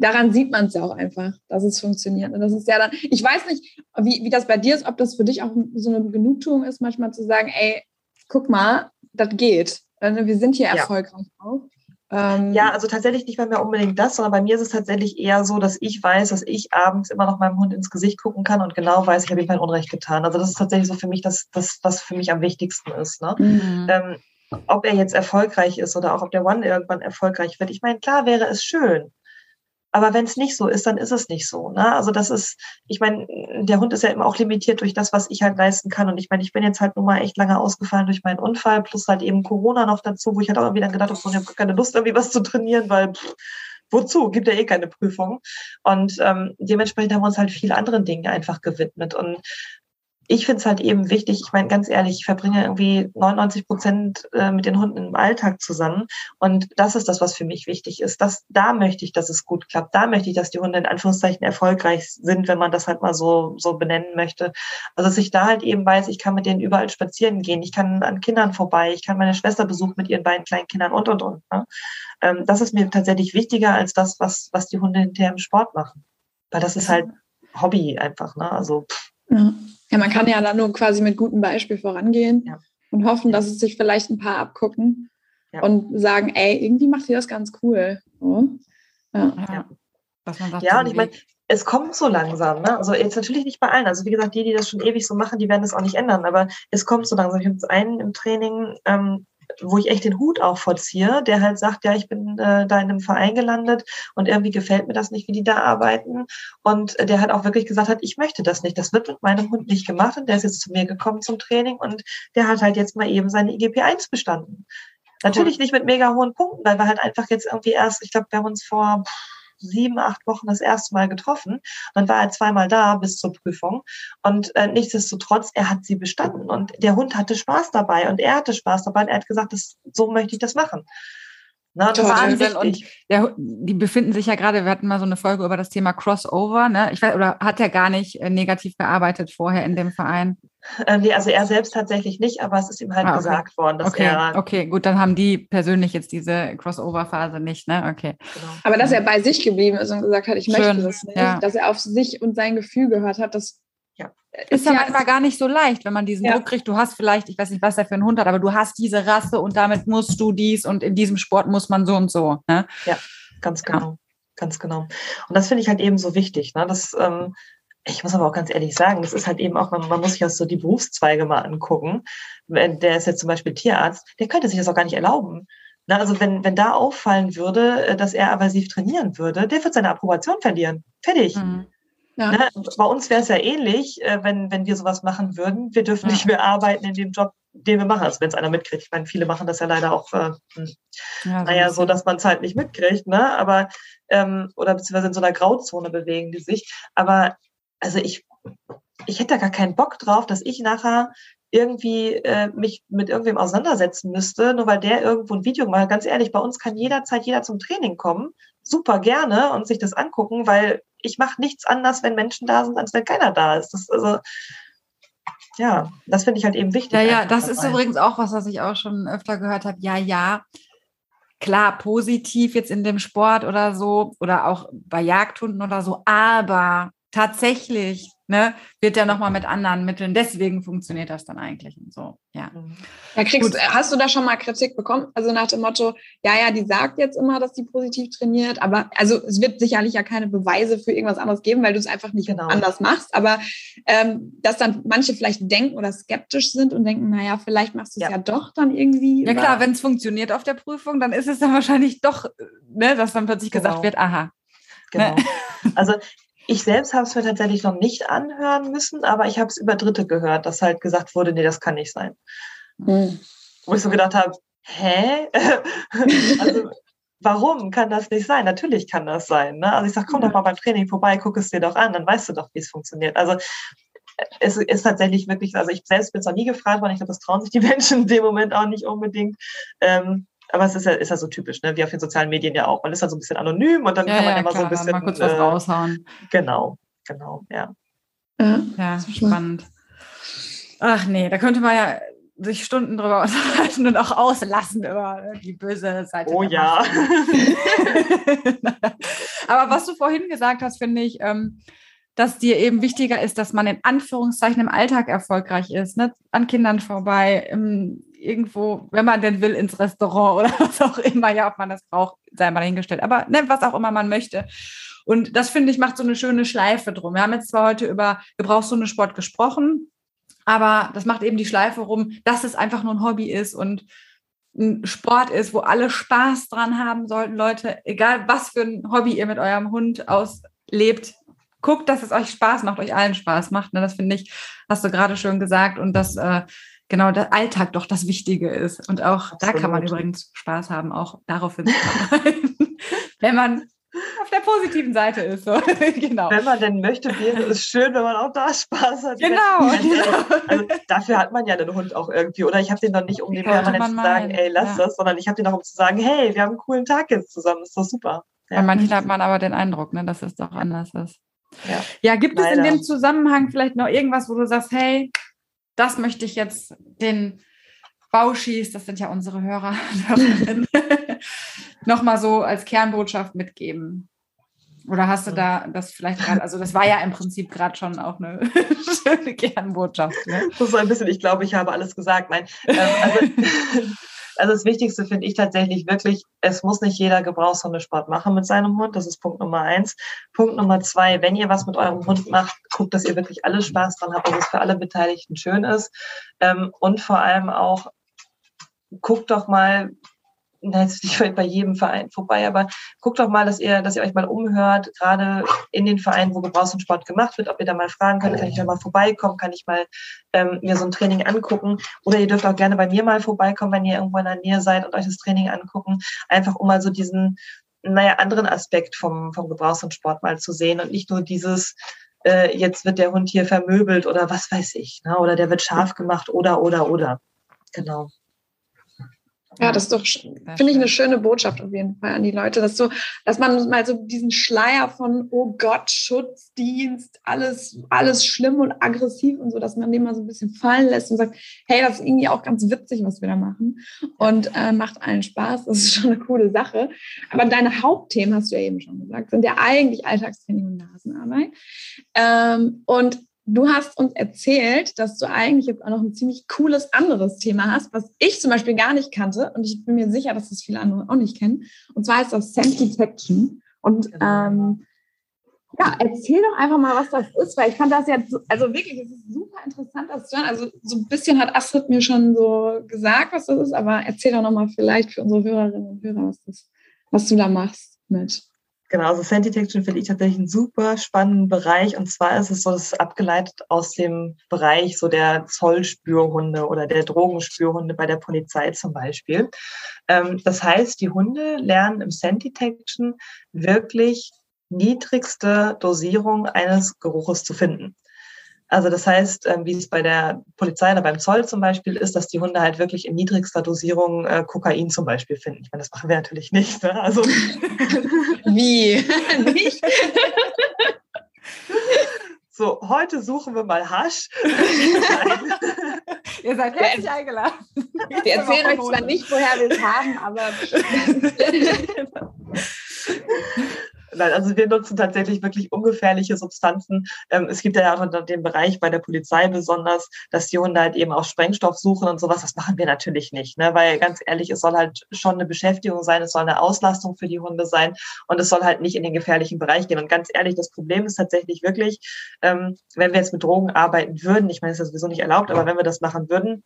daran sieht man es ja auch einfach, dass es funktioniert. Und das ist ja dann, ich weiß nicht, wie, wie das bei dir ist, ob das für dich auch so eine Genugtuung ist, manchmal zu sagen, ey, guck mal, das geht. Also wir sind hier ja. erfolgreich auch. Ähm, ja, also tatsächlich nicht mal mehr unbedingt das, sondern bei mir ist es tatsächlich eher so, dass ich weiß, dass ich abends immer noch meinem Hund ins Gesicht gucken kann und genau weiß, ich habe ihm kein Unrecht getan. Also das ist tatsächlich so für mich das, das was für mich am wichtigsten ist. Ne? Mhm. Ähm, ob er jetzt erfolgreich ist oder auch ob der One irgendwann erfolgreich wird. Ich meine, klar wäre es schön, aber wenn es nicht so ist, dann ist es nicht so. Ne? Also das ist, ich meine, der Hund ist ja immer auch limitiert durch das, was ich halt leisten kann. Und ich meine, ich bin jetzt halt nun mal echt lange ausgefallen durch meinen Unfall, plus halt eben Corona noch dazu, wo ich halt auch wieder gedacht habe, so, ich habe keine Lust, irgendwie was zu trainieren, weil pff, wozu? Gibt ja eh keine Prüfung. Und ähm, dementsprechend haben wir uns halt viele anderen Dinge einfach gewidmet. Und ich finde es halt eben wichtig, ich meine ganz ehrlich, ich verbringe irgendwie 99 Prozent äh, mit den Hunden im Alltag zusammen und das ist das, was für mich wichtig ist. Das, da möchte ich, dass es gut klappt. Da möchte ich, dass die Hunde in Anführungszeichen erfolgreich sind, wenn man das halt mal so, so benennen möchte. Also dass ich da halt eben weiß, ich kann mit denen überall spazieren gehen, ich kann an Kindern vorbei, ich kann meine Schwester besuchen mit ihren beiden kleinen Kindern und, und, und. Ne? Ähm, das ist mir tatsächlich wichtiger als das, was, was die Hunde hinterher im Sport machen. Weil das ist halt Hobby einfach, ne? Also pff. ja. Ja, man kann ja dann nur quasi mit gutem Beispiel vorangehen ja. und hoffen, dass es sich vielleicht ein paar abgucken ja. und sagen, ey, irgendwie macht ihr das ganz cool. So. Ja. ja. ja, und ich meine, es kommt so langsam. Ne? Also jetzt natürlich nicht bei allen. Also wie gesagt, die, die das schon ewig so machen, die werden das auch nicht ändern. Aber es kommt so langsam. Ich habe einen im Training, ähm, wo ich echt den Hut auch vorziehe, der halt sagt, ja, ich bin äh, da in einem Verein gelandet und irgendwie gefällt mir das nicht, wie die da arbeiten. Und äh, der hat auch wirklich gesagt hat, ich möchte das nicht. Das wird mit meinem Hund nicht gemacht. Und der ist jetzt zu mir gekommen zum Training und der hat halt jetzt mal eben seine IGP 1 bestanden. Natürlich nicht mit mega hohen Punkten, weil wir halt einfach jetzt irgendwie erst, ich glaube, wir haben uns vor sieben, acht Wochen das erste Mal getroffen. Dann war er zweimal da bis zur Prüfung. Und äh, nichtsdestotrotz, er hat sie bestanden. Und der Hund hatte Spaß dabei und er hatte Spaß dabei. Und er hat gesagt, das, so möchte ich das machen. Na, das Wahnsinn. Und der, die befinden sich ja gerade, wir hatten mal so eine Folge über das Thema Crossover, ne? Ich weiß, oder hat er gar nicht äh, negativ gearbeitet vorher in dem Verein? Ähm, nee, also er selbst tatsächlich nicht, aber es ist ihm halt ah, okay. gesagt worden, dass okay. er. Okay, gut, dann haben die persönlich jetzt diese Crossover-Phase nicht, ne? Okay. Genau. Aber dass er bei sich geblieben ist und gesagt hat, ich Schön. möchte das nicht, ja. dass er auf sich und sein Gefühl gehört hat, das ja. Ist ja manchmal gar nicht so leicht, wenn man diesen ja. Druck kriegt. Du hast vielleicht, ich weiß nicht, was er für einen Hund hat, aber du hast diese Rasse und damit musst du dies und in diesem Sport muss man so und so. Ne? Ja, ganz genau. Ja. Ganz genau. Und das finde ich halt eben so wichtig. Ne? Das, ähm, ich muss aber auch ganz ehrlich sagen, das ist halt eben auch, man, man muss sich auch so die Berufszweige mal angucken. Der ist jetzt zum Beispiel Tierarzt, der könnte sich das auch gar nicht erlauben. Na, ne? also wenn, wenn da auffallen würde, äh, dass er aversiv trainieren würde, der wird seine Approbation verlieren. Fertig. Mhm. Ja. Ne? Bei uns wäre es ja ähnlich, äh, wenn, wenn wir sowas machen würden. Wir dürfen ja. nicht mehr arbeiten in dem Job, den wir machen. Also wenn es einer mitkriegt. Ich meine, viele machen das ja leider auch, äh, ja, naja, so, dass man es halt nicht mitkriegt, ne? Aber, ähm, oder beziehungsweise in so einer Grauzone bewegen die sich. Aber also ich, ich hätte da gar keinen Bock drauf, dass ich nachher irgendwie äh, mich mit irgendwem auseinandersetzen müsste, nur weil der irgendwo ein Video macht. Ganz ehrlich, bei uns kann jederzeit jeder zum Training kommen, super gerne und sich das angucken, weil ich mache nichts anders, wenn Menschen da sind, als wenn keiner da ist. Das, also, ja, das finde ich halt eben wichtig. Ja, ja, das dabei. ist übrigens auch was, was ich auch schon öfter gehört habe. Ja, ja, klar, positiv jetzt in dem Sport oder so oder auch bei Jagdhunden oder so, aber tatsächlich ne, wird ja nochmal mit anderen Mitteln. Deswegen funktioniert das dann eigentlich und so. Ja. Mhm. ja kriegst, Gut. hast du da schon mal Kritik bekommen? Also nach dem Motto, ja, ja, die sagt jetzt immer, dass die positiv trainiert, aber also es wird sicherlich ja keine Beweise für irgendwas anderes geben, weil du es einfach nicht genau. anders machst. Aber ähm, dass dann manche vielleicht denken oder skeptisch sind und denken, naja, vielleicht machst du es ja. ja. doch dann irgendwie. Ja klar, wenn es funktioniert auf der Prüfung, dann ist es dann wahrscheinlich doch, ne, dass dann plötzlich genau. gesagt wird, aha. Genau. Ne? *laughs* Also ich selbst habe es mir tatsächlich noch nicht anhören müssen, aber ich habe es über Dritte gehört, dass halt gesagt wurde, nee, das kann nicht sein. Mhm. Wo ich so gedacht habe, hä? *laughs* also, warum kann das nicht sein? Natürlich kann das sein. Ne? Also ich sage, komm doch mal beim Training vorbei, guck es dir doch an, dann weißt du doch, wie es funktioniert. Also es ist tatsächlich wirklich, also ich selbst bin es noch nie gefragt worden, ich glaube, das trauen sich die *laughs* Menschen in dem Moment auch nicht unbedingt. Ähm, aber es ist ja, ist ja so typisch, ne? wie auf den sozialen Medien ja auch. Man ist ja so ein bisschen anonym und dann ja, kann man ja, immer klar, so ein bisschen. Mal kurz was äh, raushauen. Genau, genau, ja. Ja, ja spannend. Ach nee, da könnte man ja sich Stunden drüber *laughs* unterhalten und auch auslassen über die böse Seite. Oh ja. *laughs* Aber was du vorhin gesagt hast, finde ich, ähm, dass dir eben wichtiger ist, dass man in Anführungszeichen im Alltag erfolgreich ist, ne? an Kindern vorbei, im, irgendwo, wenn man denn will, ins Restaurant oder *laughs* was auch immer, ja, ob man das braucht, sei mal dahingestellt, aber ne, was auch immer man möchte. Und das finde ich macht so eine schöne Schleife drum. Wir haben jetzt zwar heute über Gebrauchshundesport gesprochen, aber das macht eben die Schleife rum, dass es einfach nur ein Hobby ist und ein Sport ist, wo alle Spaß dran haben sollten, Leute, egal was für ein Hobby ihr mit eurem Hund auslebt, guckt, dass es euch Spaß macht, euch allen Spaß macht. Ne? Das finde ich, hast du gerade schon gesagt und das äh, genau der Alltag doch das Wichtige ist. Und auch Absolut. da kann man übrigens Spaß haben, auch darauf hinzuarbeiten, *laughs* wenn man auf der positiven Seite ist. So. *laughs* genau. Wenn man denn möchte, wäre es schön, wenn man auch da Spaß hat. Genau. genau. Also, dafür hat man ja den Hund auch irgendwie. Oder ich habe den noch nicht, um den permanent zu sagen, ey, lass ja. das, sondern ich habe den auch, um zu sagen, hey, wir haben einen coolen Tag jetzt zusammen. ist doch super. Ja. Bei manchen hat man aber den Eindruck, ne, dass es doch anders ist. Ja, ja gibt Leider. es in dem Zusammenhang vielleicht noch irgendwas, wo du sagst, hey, das möchte ich jetzt den Bauschis, das sind ja unsere Hörer, *laughs* nochmal so als Kernbotschaft mitgeben? Oder hast du da das vielleicht gerade, also das war ja im Prinzip gerade schon auch eine *laughs* schöne Kernbotschaft. Ne? Das ist ein bisschen, ich glaube, ich habe alles gesagt. Nein, ähm, also *laughs* also das Wichtigste finde ich tatsächlich wirklich, es muss nicht jeder Gebrauchshundesport machen mit seinem Hund. Das ist Punkt Nummer eins. Punkt Nummer zwei, wenn ihr was mit eurem Hund macht, guckt, dass ihr wirklich alle Spaß dran habt, dass es für alle Beteiligten schön ist. Ähm, und vor allem auch, guckt doch mal, jetzt *laughs* nicht bei jedem Verein vorbei, aber guckt doch mal, dass ihr, dass ihr euch mal umhört, gerade in den Vereinen, wo Gebrauchssport gemacht wird, ob ihr da mal fragen könnt, kann ich da mal vorbeikommen, kann ich mal ähm, mir so ein Training angucken oder ihr dürft auch gerne bei mir mal vorbeikommen, wenn ihr irgendwo in der Nähe seid und euch das Training angucken, einfach um mal so diesen, naja, anderen Aspekt vom, vom Gebrauchssport mal zu sehen und nicht nur dieses, äh, jetzt wird der Hund hier vermöbelt oder was weiß ich, ne? oder der wird scharf gemacht oder, oder, oder. Genau. Ja, das ist doch, finde ich, eine schöne Botschaft auf jeden Fall an die Leute, dass so, dass man mal so diesen Schleier von, oh Gott, Schutzdienst, alles, alles schlimm und aggressiv und so, dass man den mal so ein bisschen fallen lässt und sagt, hey, das ist irgendwie auch ganz witzig, was wir da machen und äh, macht allen Spaß. Das ist schon eine coole Sache. Aber deine Hauptthemen, hast du ja eben schon gesagt, sind ja eigentlich Alltagstraining und Nasenarbeit. Ähm, und du hast uns erzählt, dass du eigentlich jetzt auch noch ein ziemlich cooles anderes Thema hast, was ich zum Beispiel gar nicht kannte und ich bin mir sicher, dass das viele andere auch nicht kennen. Und zwar ist das Scent Detection. Und genau. ähm, ja, erzähl doch einfach mal, was das ist, weil ich fand das jetzt, also wirklich, es ist super interessant, das zu hören. Also so ein bisschen hat Astrid mir schon so gesagt, was das ist, aber erzähl doch nochmal vielleicht für unsere Hörerinnen und Hörer, was, das, was du da machst mit. Genau, also Scent Detection finde ich tatsächlich einen super spannenden Bereich. Und zwar ist es so, das ist abgeleitet aus dem Bereich so der Zollspürhunde oder der Drogenspürhunde bei der Polizei zum Beispiel. Ähm, das heißt, die Hunde lernen im Scent Detection wirklich niedrigste Dosierung eines Geruches zu finden. Also das heißt, ähm, wie es bei der Polizei oder beim Zoll zum Beispiel ist, dass die Hunde halt wirklich in niedrigster Dosierung äh, Kokain zum Beispiel finden. Ich meine, das machen wir natürlich nicht. Ne? Also *laughs* wie? *laughs* nicht? So, heute suchen wir mal Hasch. *laughs* Ihr seid herzlich eingeladen. Wir erzählen euch zwar nicht, woher wir es haben, aber Nein, also wir nutzen tatsächlich wirklich ungefährliche Substanzen. Ähm, es gibt ja auch den Bereich bei der Polizei besonders, dass die Hunde halt eben auch Sprengstoff suchen und sowas. Das machen wir natürlich nicht, ne? weil ganz ehrlich, es soll halt schon eine Beschäftigung sein, es soll eine Auslastung für die Hunde sein und es soll halt nicht in den gefährlichen Bereich gehen. Und ganz ehrlich, das Problem ist tatsächlich wirklich, ähm, wenn wir jetzt mit Drogen arbeiten würden, ich meine, es ist sowieso nicht erlaubt, aber wenn wir das machen würden,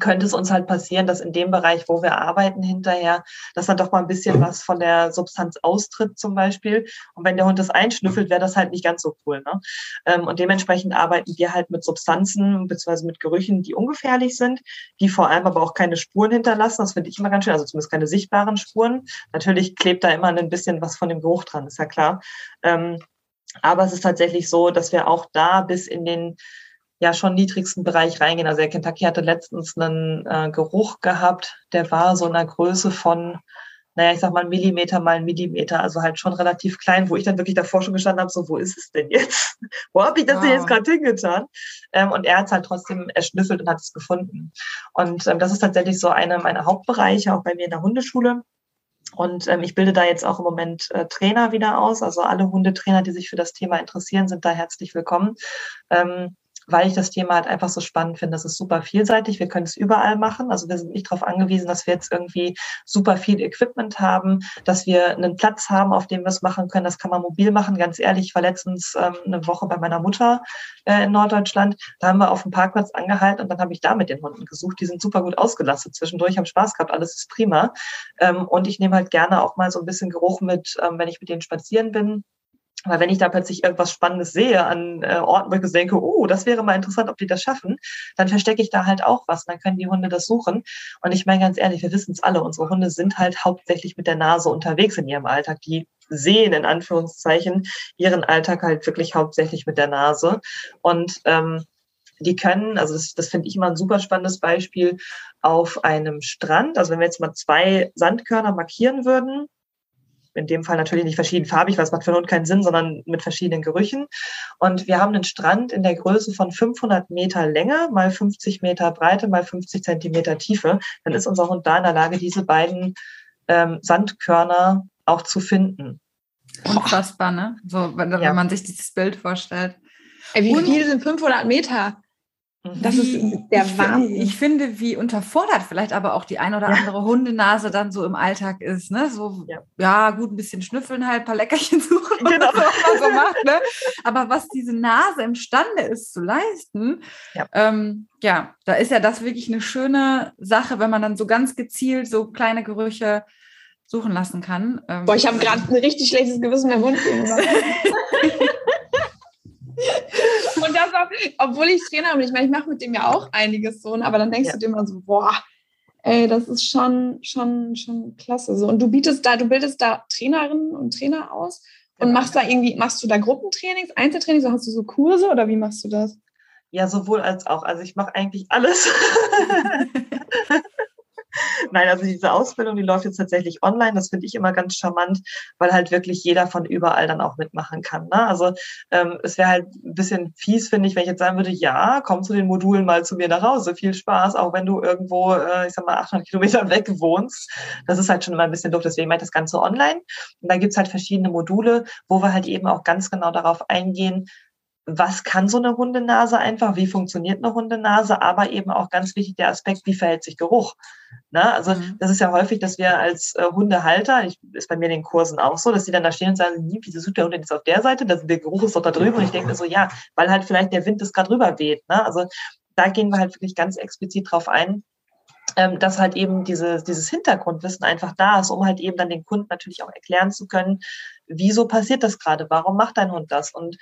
könnte es uns halt passieren, dass in dem Bereich, wo wir arbeiten hinterher, dass dann doch mal ein bisschen was von der Substanz austritt zum Beispiel. Und wenn der Hund das einschnüffelt, wäre das halt nicht ganz so cool. Ne? Ähm, und dementsprechend arbeiten wir halt mit Substanzen bzw. mit Gerüchen, die ungefährlich sind, die vor allem aber auch keine Spuren hinterlassen. Das finde ich immer ganz schön, also zumindest keine sichtbaren Spuren. Natürlich klebt da immer ein bisschen was von dem Geruch dran, ist ja klar. Ähm, aber es ist tatsächlich so, dass wir auch da bis in den ja schon niedrigsten Bereich reingehen. Also der Kentucky hatte letztens einen äh, Geruch gehabt, der war so einer Größe von, naja, ich sag mal Millimeter mal Millimeter, also halt schon relativ klein, wo ich dann wirklich davor schon gestanden habe, so, wo ist es denn jetzt? *laughs* wo habe ich das wow. denn jetzt gerade hingetan? Ähm, und er hat es halt trotzdem erschnüffelt und hat es gefunden. Und ähm, das ist tatsächlich so einer meiner Hauptbereiche, auch bei mir in der Hundeschule. Und ähm, ich bilde da jetzt auch im Moment äh, Trainer wieder aus. Also alle Hundetrainer, die sich für das Thema interessieren, sind da herzlich willkommen. Ähm, weil ich das Thema halt einfach so spannend finde. Das ist super vielseitig. Wir können es überall machen. Also wir sind nicht darauf angewiesen, dass wir jetzt irgendwie super viel Equipment haben, dass wir einen Platz haben, auf dem wir es machen können. Das kann man mobil machen. Ganz ehrlich, ich war letztens ähm, eine Woche bei meiner Mutter äh, in Norddeutschland. Da haben wir auf dem Parkplatz angehalten und dann habe ich da mit den Hunden gesucht. Die sind super gut ausgelastet zwischendurch, haben Spaß gehabt, alles ist prima. Ähm, und ich nehme halt gerne auch mal so ein bisschen Geruch mit, ähm, wenn ich mit denen spazieren bin weil wenn ich da plötzlich irgendwas Spannendes sehe an äh, Orten, wo ich denke, oh, das wäre mal interessant, ob die das schaffen, dann verstecke ich da halt auch was. Dann können die Hunde das suchen. Und ich meine ganz ehrlich, wir wissen es alle, unsere Hunde sind halt hauptsächlich mit der Nase unterwegs in ihrem Alltag. Die sehen in Anführungszeichen ihren Alltag halt wirklich hauptsächlich mit der Nase. Und ähm, die können, also das, das finde ich immer ein super spannendes Beispiel, auf einem Strand, also wenn wir jetzt mal zwei Sandkörner markieren würden, in dem Fall natürlich nicht verschiedenfarbig, weil es macht für den Hund keinen Sinn, sondern mit verschiedenen Gerüchen. Und wir haben einen Strand in der Größe von 500 Meter Länge, mal 50 Meter Breite, mal 50 Zentimeter Tiefe. Dann ist unser Hund da in der Lage, diese beiden ähm, Sandkörner auch zu finden. Unfassbar, ne? So, wenn, ja. wenn man sich dieses Bild vorstellt. Ey, wie viel sind 500 Meter? Das wie, ist der Wahnsinn. Ich, finde, wie unterfordert vielleicht aber auch die ein oder andere Hundenase dann so im Alltag ist. Ne? So, ja. ja. gut, ein bisschen schnüffeln halt, ein paar Leckerchen *laughs* suchen, genau. was man so macht. Ne? Aber was diese Nase imstande ist zu leisten, ja. Ähm, ja, da ist ja das wirklich eine schöne Sache, wenn man dann so ganz gezielt so kleine Gerüche suchen lassen kann. Ähm, Boah, ich habe gerade ein richtig schlechtes Gewissen im Mund. *laughs* *laughs* und das auch, obwohl ich Trainer bin, ich meine, ich mache mit dem ja auch einiges so, aber dann denkst ja. du dir immer so, boah, ey, das ist schon, schon, schon klasse. So, und du bietest da, du bildest da Trainerinnen und Trainer aus und genau. machst da irgendwie, machst du da Gruppentrainings, Einzeltrainings, hast du so Kurse oder wie machst du das? Ja, sowohl als auch. Also ich mache eigentlich alles. *laughs* *laughs* *laughs* Nein, also diese Ausbildung, die läuft jetzt tatsächlich online. Das finde ich immer ganz charmant, weil halt wirklich jeder von überall dann auch mitmachen kann. Ne? Also ähm, es wäre halt ein bisschen fies, finde ich, wenn ich jetzt sagen würde, ja, komm zu den Modulen mal zu mir nach Hause. Viel Spaß, auch wenn du irgendwo, äh, ich sag mal, 800 Kilometer *laughs* weg wohnst. Das ist halt schon immer ein bisschen doof. Deswegen ich das Ganze online. Und da gibt's halt verschiedene Module, wo wir halt eben auch ganz genau darauf eingehen, was kann so eine Hundenase einfach, wie funktioniert eine Hundenase, aber eben auch ganz wichtig der Aspekt, wie verhält sich Geruch. Ne? Also mhm. das ist ja häufig, dass wir als äh, Hundehalter, ich, ist bei mir in den Kursen auch so, dass die dann da stehen und sagen, wieso sucht der Hund jetzt auf der Seite, das, der Geruch ist doch da drüben und ich denke mir so, ja, weil halt vielleicht der Wind das gerade rüber weht. Ne? Also da gehen wir halt wirklich ganz explizit drauf ein, ähm, dass halt eben diese, dieses Hintergrundwissen einfach da ist, um halt eben dann den Kunden natürlich auch erklären zu können, wieso passiert das gerade, warum macht dein Hund das und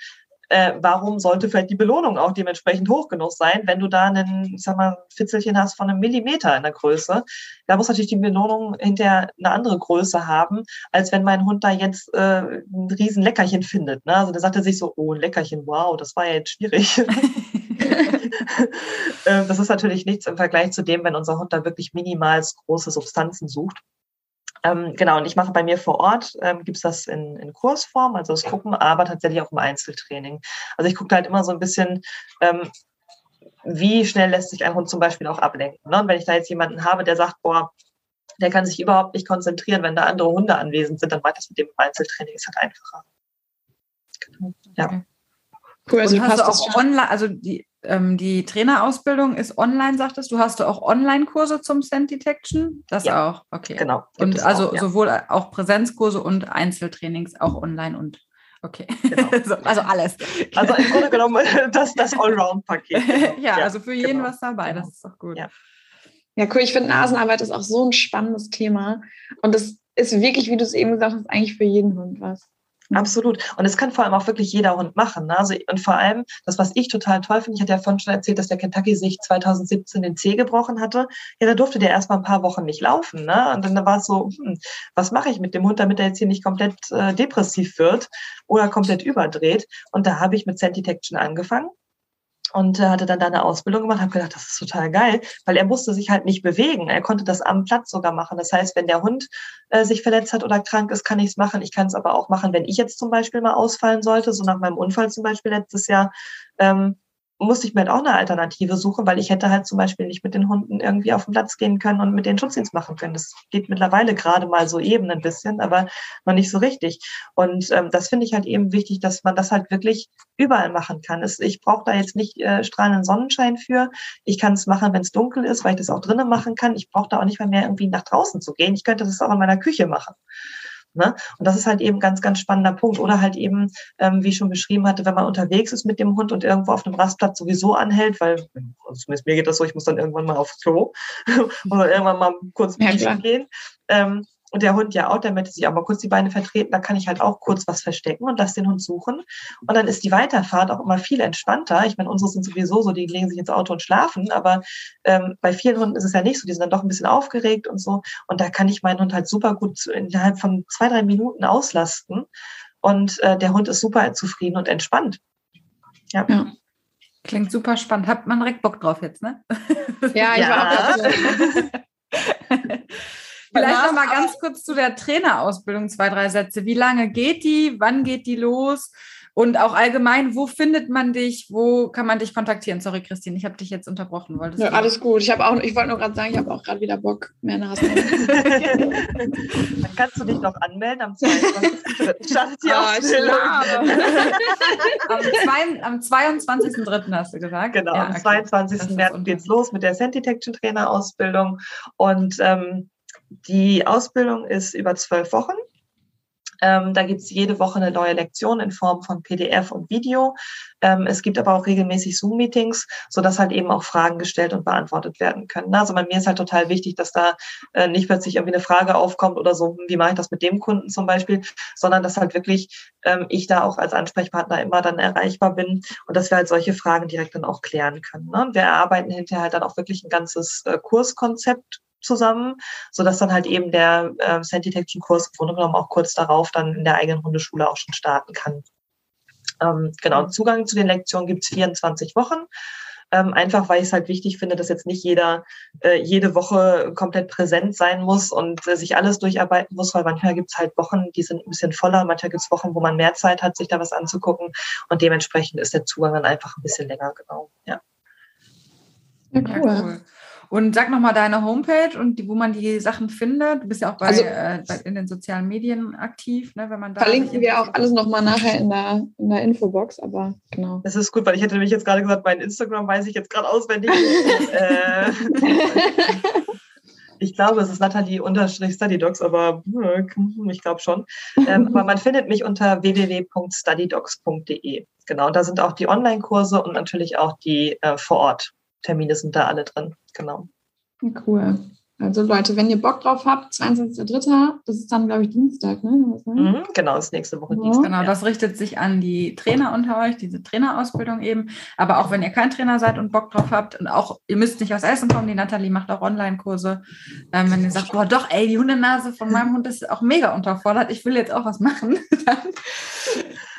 äh, warum sollte vielleicht die Belohnung auch dementsprechend hoch genug sein, wenn du da einen, ich sag mal, Fitzelchen hast von einem Millimeter in der Größe. Da muss natürlich die Belohnung hinterher eine andere Größe haben, als wenn mein Hund da jetzt äh, ein riesen Leckerchen findet. Ne? Also da sagt er sich so, oh, ein Leckerchen, wow, das war ja jetzt schwierig. *laughs* Ähm, das ist natürlich nichts im Vergleich zu dem, wenn unser Hund da wirklich minimal große Substanzen sucht. Ähm, genau, und ich mache bei mir vor Ort, ähm, gibt es das in, in Kursform, also das Gucken, aber tatsächlich auch im Einzeltraining. Also ich gucke halt immer so ein bisschen, ähm, wie schnell lässt sich ein Hund zum Beispiel auch ablenken. Ne? Und wenn ich da jetzt jemanden habe, der sagt, boah, der kann sich überhaupt nicht konzentrieren, wenn da andere Hunde anwesend sind, dann mache ich das mit dem Einzeltraining, ist halt einfacher. Genau. Ja. Cool, also und hast du auch online, also die, ähm, die Trainerausbildung ist online, sagtest du. Hast du auch Online-Kurse zum Scent Detection? Das ja, auch, okay. Genau. Und also auch, ja. sowohl auch Präsenzkurse und Einzeltrainings auch online und okay. Genau. *laughs* also alles. Also im Grunde genommen *laughs* das, das Allround-Paket. *laughs* ja, ja, also für jeden genau. was dabei, das ist doch gut. Ja. ja, cool. Ich finde, Nasenarbeit ist auch so ein spannendes Thema. Und es ist wirklich, wie du es eben gesagt hast, eigentlich für jeden Hund was. Mhm. Absolut. Und es kann vor allem auch wirklich jeder Hund machen. Ne? Also, und vor allem, das, was ich total toll finde, ich hatte ja vorhin schon erzählt, dass der Kentucky sich 2017 den Zeh gebrochen hatte. Ja, da durfte der erst mal ein paar Wochen nicht laufen. Ne? Und dann war es so, hm, was mache ich mit dem Hund, damit er jetzt hier nicht komplett äh, depressiv wird oder komplett überdreht? Und da habe ich mit Scent Detection angefangen und äh, hatte dann da eine Ausbildung gemacht, habe gedacht, das ist total geil, weil er musste sich halt nicht bewegen. Er konnte das am Platz sogar machen. Das heißt, wenn der Hund äh, sich verletzt hat oder krank ist, kann ich es machen. Ich kann es aber auch machen, wenn ich jetzt zum Beispiel mal ausfallen sollte, so nach meinem Unfall zum Beispiel letztes Jahr. Ähm, musste ich mir halt auch eine Alternative suchen, weil ich hätte halt zum Beispiel nicht mit den Hunden irgendwie auf den Platz gehen können und mit den Schutzdienst machen können. Das geht mittlerweile gerade mal so eben ein bisschen, aber noch nicht so richtig. Und ähm, das finde ich halt eben wichtig, dass man das halt wirklich überall machen kann. Es, ich brauche da jetzt nicht äh, strahlenden Sonnenschein für. Ich kann es machen, wenn es dunkel ist, weil ich das auch drinnen machen kann. Ich brauche da auch nicht mal mehr irgendwie nach draußen zu gehen. Ich könnte das auch in meiner Küche machen. Ne? Und das ist halt eben ganz, ganz spannender Punkt. Oder halt eben, ähm, wie ich schon beschrieben hatte, wenn man unterwegs ist mit dem Hund und irgendwo auf einem Rastplatz sowieso anhält, weil zumindest mir geht das so, ich muss dann irgendwann mal aufs Klo *laughs* oder irgendwann mal kurz ja, gehen. Ähm, und der Hund ja auch, der möchte sich auch mal kurz die Beine vertreten, da kann ich halt auch kurz was verstecken und lass den Hund suchen. Und dann ist die Weiterfahrt auch immer viel entspannter. Ich meine, unsere sind sowieso so, die legen sich ins Auto und schlafen, aber ähm, bei vielen Hunden ist es ja nicht so, die sind dann doch ein bisschen aufgeregt und so. Und da kann ich meinen Hund halt super gut innerhalb von zwei, drei Minuten auslasten. Und äh, der Hund ist super zufrieden und entspannt. Ja. ja. Klingt super spannend. Hat man direkt Bock drauf jetzt, ne? Ja, ich ja. war auch. *laughs* *laughs* Vielleicht noch mal ganz kurz zu der Trainerausbildung zwei, drei Sätze. Wie lange geht die? Wann geht die los? Und auch allgemein, wo findet man dich? Wo kann man dich kontaktieren? Sorry, Christine, ich habe dich jetzt unterbrochen. Wolltest ja, alles gut. Ich habe auch, ich wollte nur gerade sagen, ich habe auch gerade wieder Bock, mehr Nasen. *laughs* Dann kannst du dich noch anmelden am 22.3. Startet die oh, *laughs* am, 22.3. hast du gesagt. Genau, ja, am okay. 22. März geht es los mit der Scent Detection Trainer Ausbildung. Und ähm, die Ausbildung ist über zwölf Wochen. Ähm, da gibt es jede Woche eine neue Lektion in Form von PDF und Video. Ähm, es gibt aber auch regelmäßig Zoom-Meetings, sodass halt eben auch Fragen gestellt und beantwortet werden können. Also bei mir ist halt total wichtig, dass da äh, nicht plötzlich irgendwie eine Frage aufkommt oder so, hm, wie mache ich das mit dem Kunden zum Beispiel, sondern dass halt wirklich ähm, ich da auch als Ansprechpartner immer dann erreichbar bin und dass wir halt solche Fragen direkt dann auch klären können. Ne? Wir erarbeiten hinterher halt dann auch wirklich ein ganzes äh, Kurskonzept zusammen, so dass dann halt eben der äh, Scent Detection Kurs im Grunde genommen auch kurz darauf dann in der eigenen Hundeschule auch schon starten kann. Ähm, genau, Zugang zu den Lektionen gibt es 24 Wochen. Ähm, einfach weil ich es halt wichtig finde, dass jetzt nicht jeder äh, jede Woche komplett präsent sein muss und äh, sich alles durcharbeiten muss, weil manchmal gibt es halt Wochen, die sind ein bisschen voller, manchmal gibt es Wochen, wo man mehr Zeit hat, sich da was anzugucken. Und dementsprechend ist der Zugang dann einfach ein bisschen länger, genau. Ja. Ja, cool. Und sag nochmal deine Homepage und die, wo man die Sachen findet. Du bist ja auch bei, also, äh, in den sozialen Medien aktiv, ne, wenn man da. Verlinken wir auch alles nochmal nachher in der, in der Infobox, aber genau. Das ist gut, weil ich hätte nämlich jetzt gerade gesagt, mein Instagram weiß ich jetzt gerade auswendig. *laughs* äh, ich glaube, es ist Nathalie-Studydocs, aber hm, ich glaube schon. Ähm, aber man findet mich unter www.studydocs.de. Genau, da sind auch die Online-Kurse und natürlich auch die äh, Vor-Ort-Termine sind da alle drin. Genau. Cool. Also Leute, wenn ihr Bock drauf habt, 22.03., das ist dann, glaube ich, Dienstag, ne? Mhm, genau, das ist nächste Woche ja. Dienstag. Genau, das richtet sich an die Trainer unter euch, diese Trainerausbildung eben. Aber auch wenn ihr kein Trainer seid und Bock drauf habt und auch, ihr müsst nicht aus Essen kommen, die Nathalie macht auch Online-Kurse. Ähm, wenn ihr sagt, boah, doch, ey, die Hundenase von meinem Hund ist auch mega unterfordert, ich will jetzt auch was machen, *laughs* dann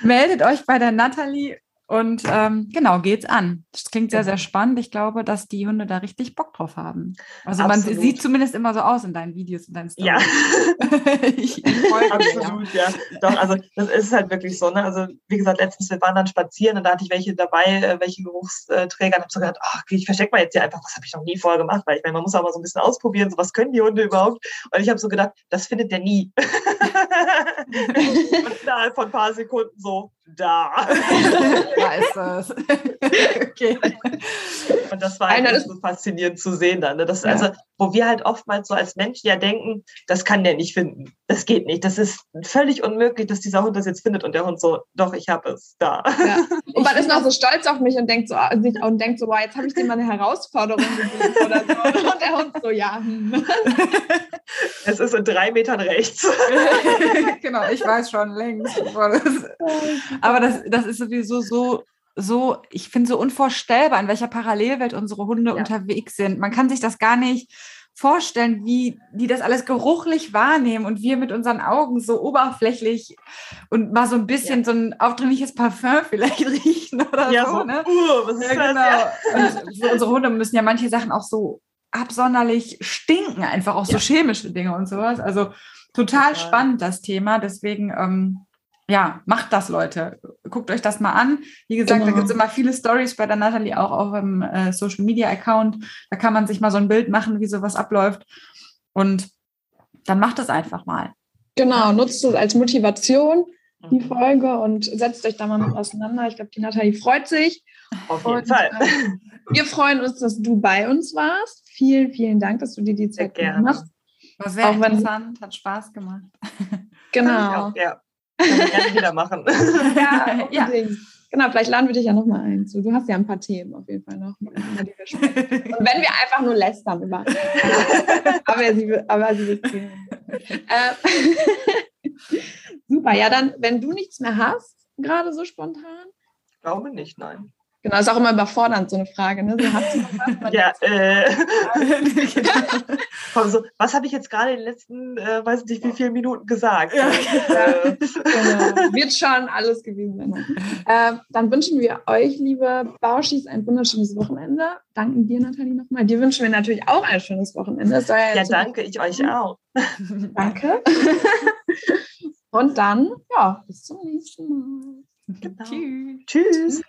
meldet euch bei der Nathalie und ähm, genau, geht's an. Das klingt sehr, sehr spannend. Ich glaube, dass die Hunde da richtig Bock drauf haben. Also Absolut. man sieht zumindest immer so aus in deinen Videos und deinen Stories. Ja. *laughs* ich, ich Absolut, ja. Doch, also das ist halt wirklich so. Ne? Also wie gesagt, letztens, wir waren dann spazieren und da hatte ich welche dabei, äh, welche Geruchsträger und habe so gedacht, ach, ich verstecke mal jetzt hier einfach, das habe ich noch nie vorher gemacht, weil ich meine, man muss auch mal so ein bisschen ausprobieren, so was können die Hunde überhaupt? Und ich habe so gedacht, das findet der nie. *laughs* und innerhalb von ein paar Sekunden so, da. *laughs* da ist es. *laughs* okay. *laughs* Und das war halt so faszinierend zu sehen dann. Ne? Das, ja. Also, wo wir halt oftmals so als Menschen ja denken, das kann der nicht finden. Das geht nicht. Das ist völlig unmöglich, dass dieser Hund das jetzt findet und der Hund so, doch, ich habe es da. Ja. *laughs* Und man ist noch so stolz auf mich und denkt so, und denkt so, wow, jetzt habe ich dir mal eine Herausforderung gegeben oder so. Und der Hund so, ja. Hm. *laughs* Es ist in drei Metern rechts. *laughs* genau, ich weiß schon längst. Aber das, das ist sowieso so so, ich finde so unvorstellbar, in welcher Parallelwelt unsere Hunde ja. unterwegs sind. Man kann sich das gar nicht vorstellen, wie die das alles geruchlich wahrnehmen und wir mit unseren Augen so oberflächlich und mal so ein bisschen ja. so ein aufdringliches Parfum *laughs* vielleicht riechen oder ja, so. so ne? Uh, ja, genau. Das. Und für unsere Hunde müssen ja manche Sachen auch so absonderlich stinken, einfach auch so chemische Dinge und sowas. Also total, total. spannend das Thema. Deswegen ähm, ja, macht das, Leute. Guckt euch das mal an. Wie gesagt, genau. da gibt es immer viele Stories bei der Natalie, auch auf dem äh, Social Media Account. Da kann man sich mal so ein Bild machen, wie sowas abläuft. Und dann macht das einfach mal. Genau, nutzt es als Motivation, die mhm. Folge, und setzt euch da mal mit auseinander. Ich glaube, die Natalie freut sich. Auf jeden und, Fall. Äh, wir freuen uns, dass du bei uns warst. Vielen, vielen Dank, dass du dir die Zeit genommen hast. War sehr auch interessant, hat Spaß gemacht. *laughs* Genau. Ja, ja. Kann man gerne wieder machen. *laughs* ja, *laughs* ja. Genau, vielleicht laden wir dich ja nochmal ein. So, du hast ja ein paar Themen auf jeden Fall noch. *laughs* Und wenn wir einfach nur lästern über. aber sie, aber sie wird äh, Super, ja, dann, wenn du nichts mehr hast, gerade so spontan. Ich glaube nicht, nein. Genau, ist auch immer überfordernd, so eine Frage. Ne? So, ja, äh, *laughs* so, was habe ich jetzt gerade in den letzten, äh, weiß nicht wie viele Minuten gesagt? Ja. Äh, *laughs* genau. Wird schon alles gewesen sein. Ähm, dann wünschen wir euch, liebe Bauschis, ein wunderschönes Wochenende. Danken dir, Nathalie, nochmal. Dir wünschen wir natürlich auch ein schönes Wochenende. Ja, ja danke, ich euch auch. danke. *laughs* Und dann, ja, bis zum nächsten Mal. Genau. Tschüss. Tschüss.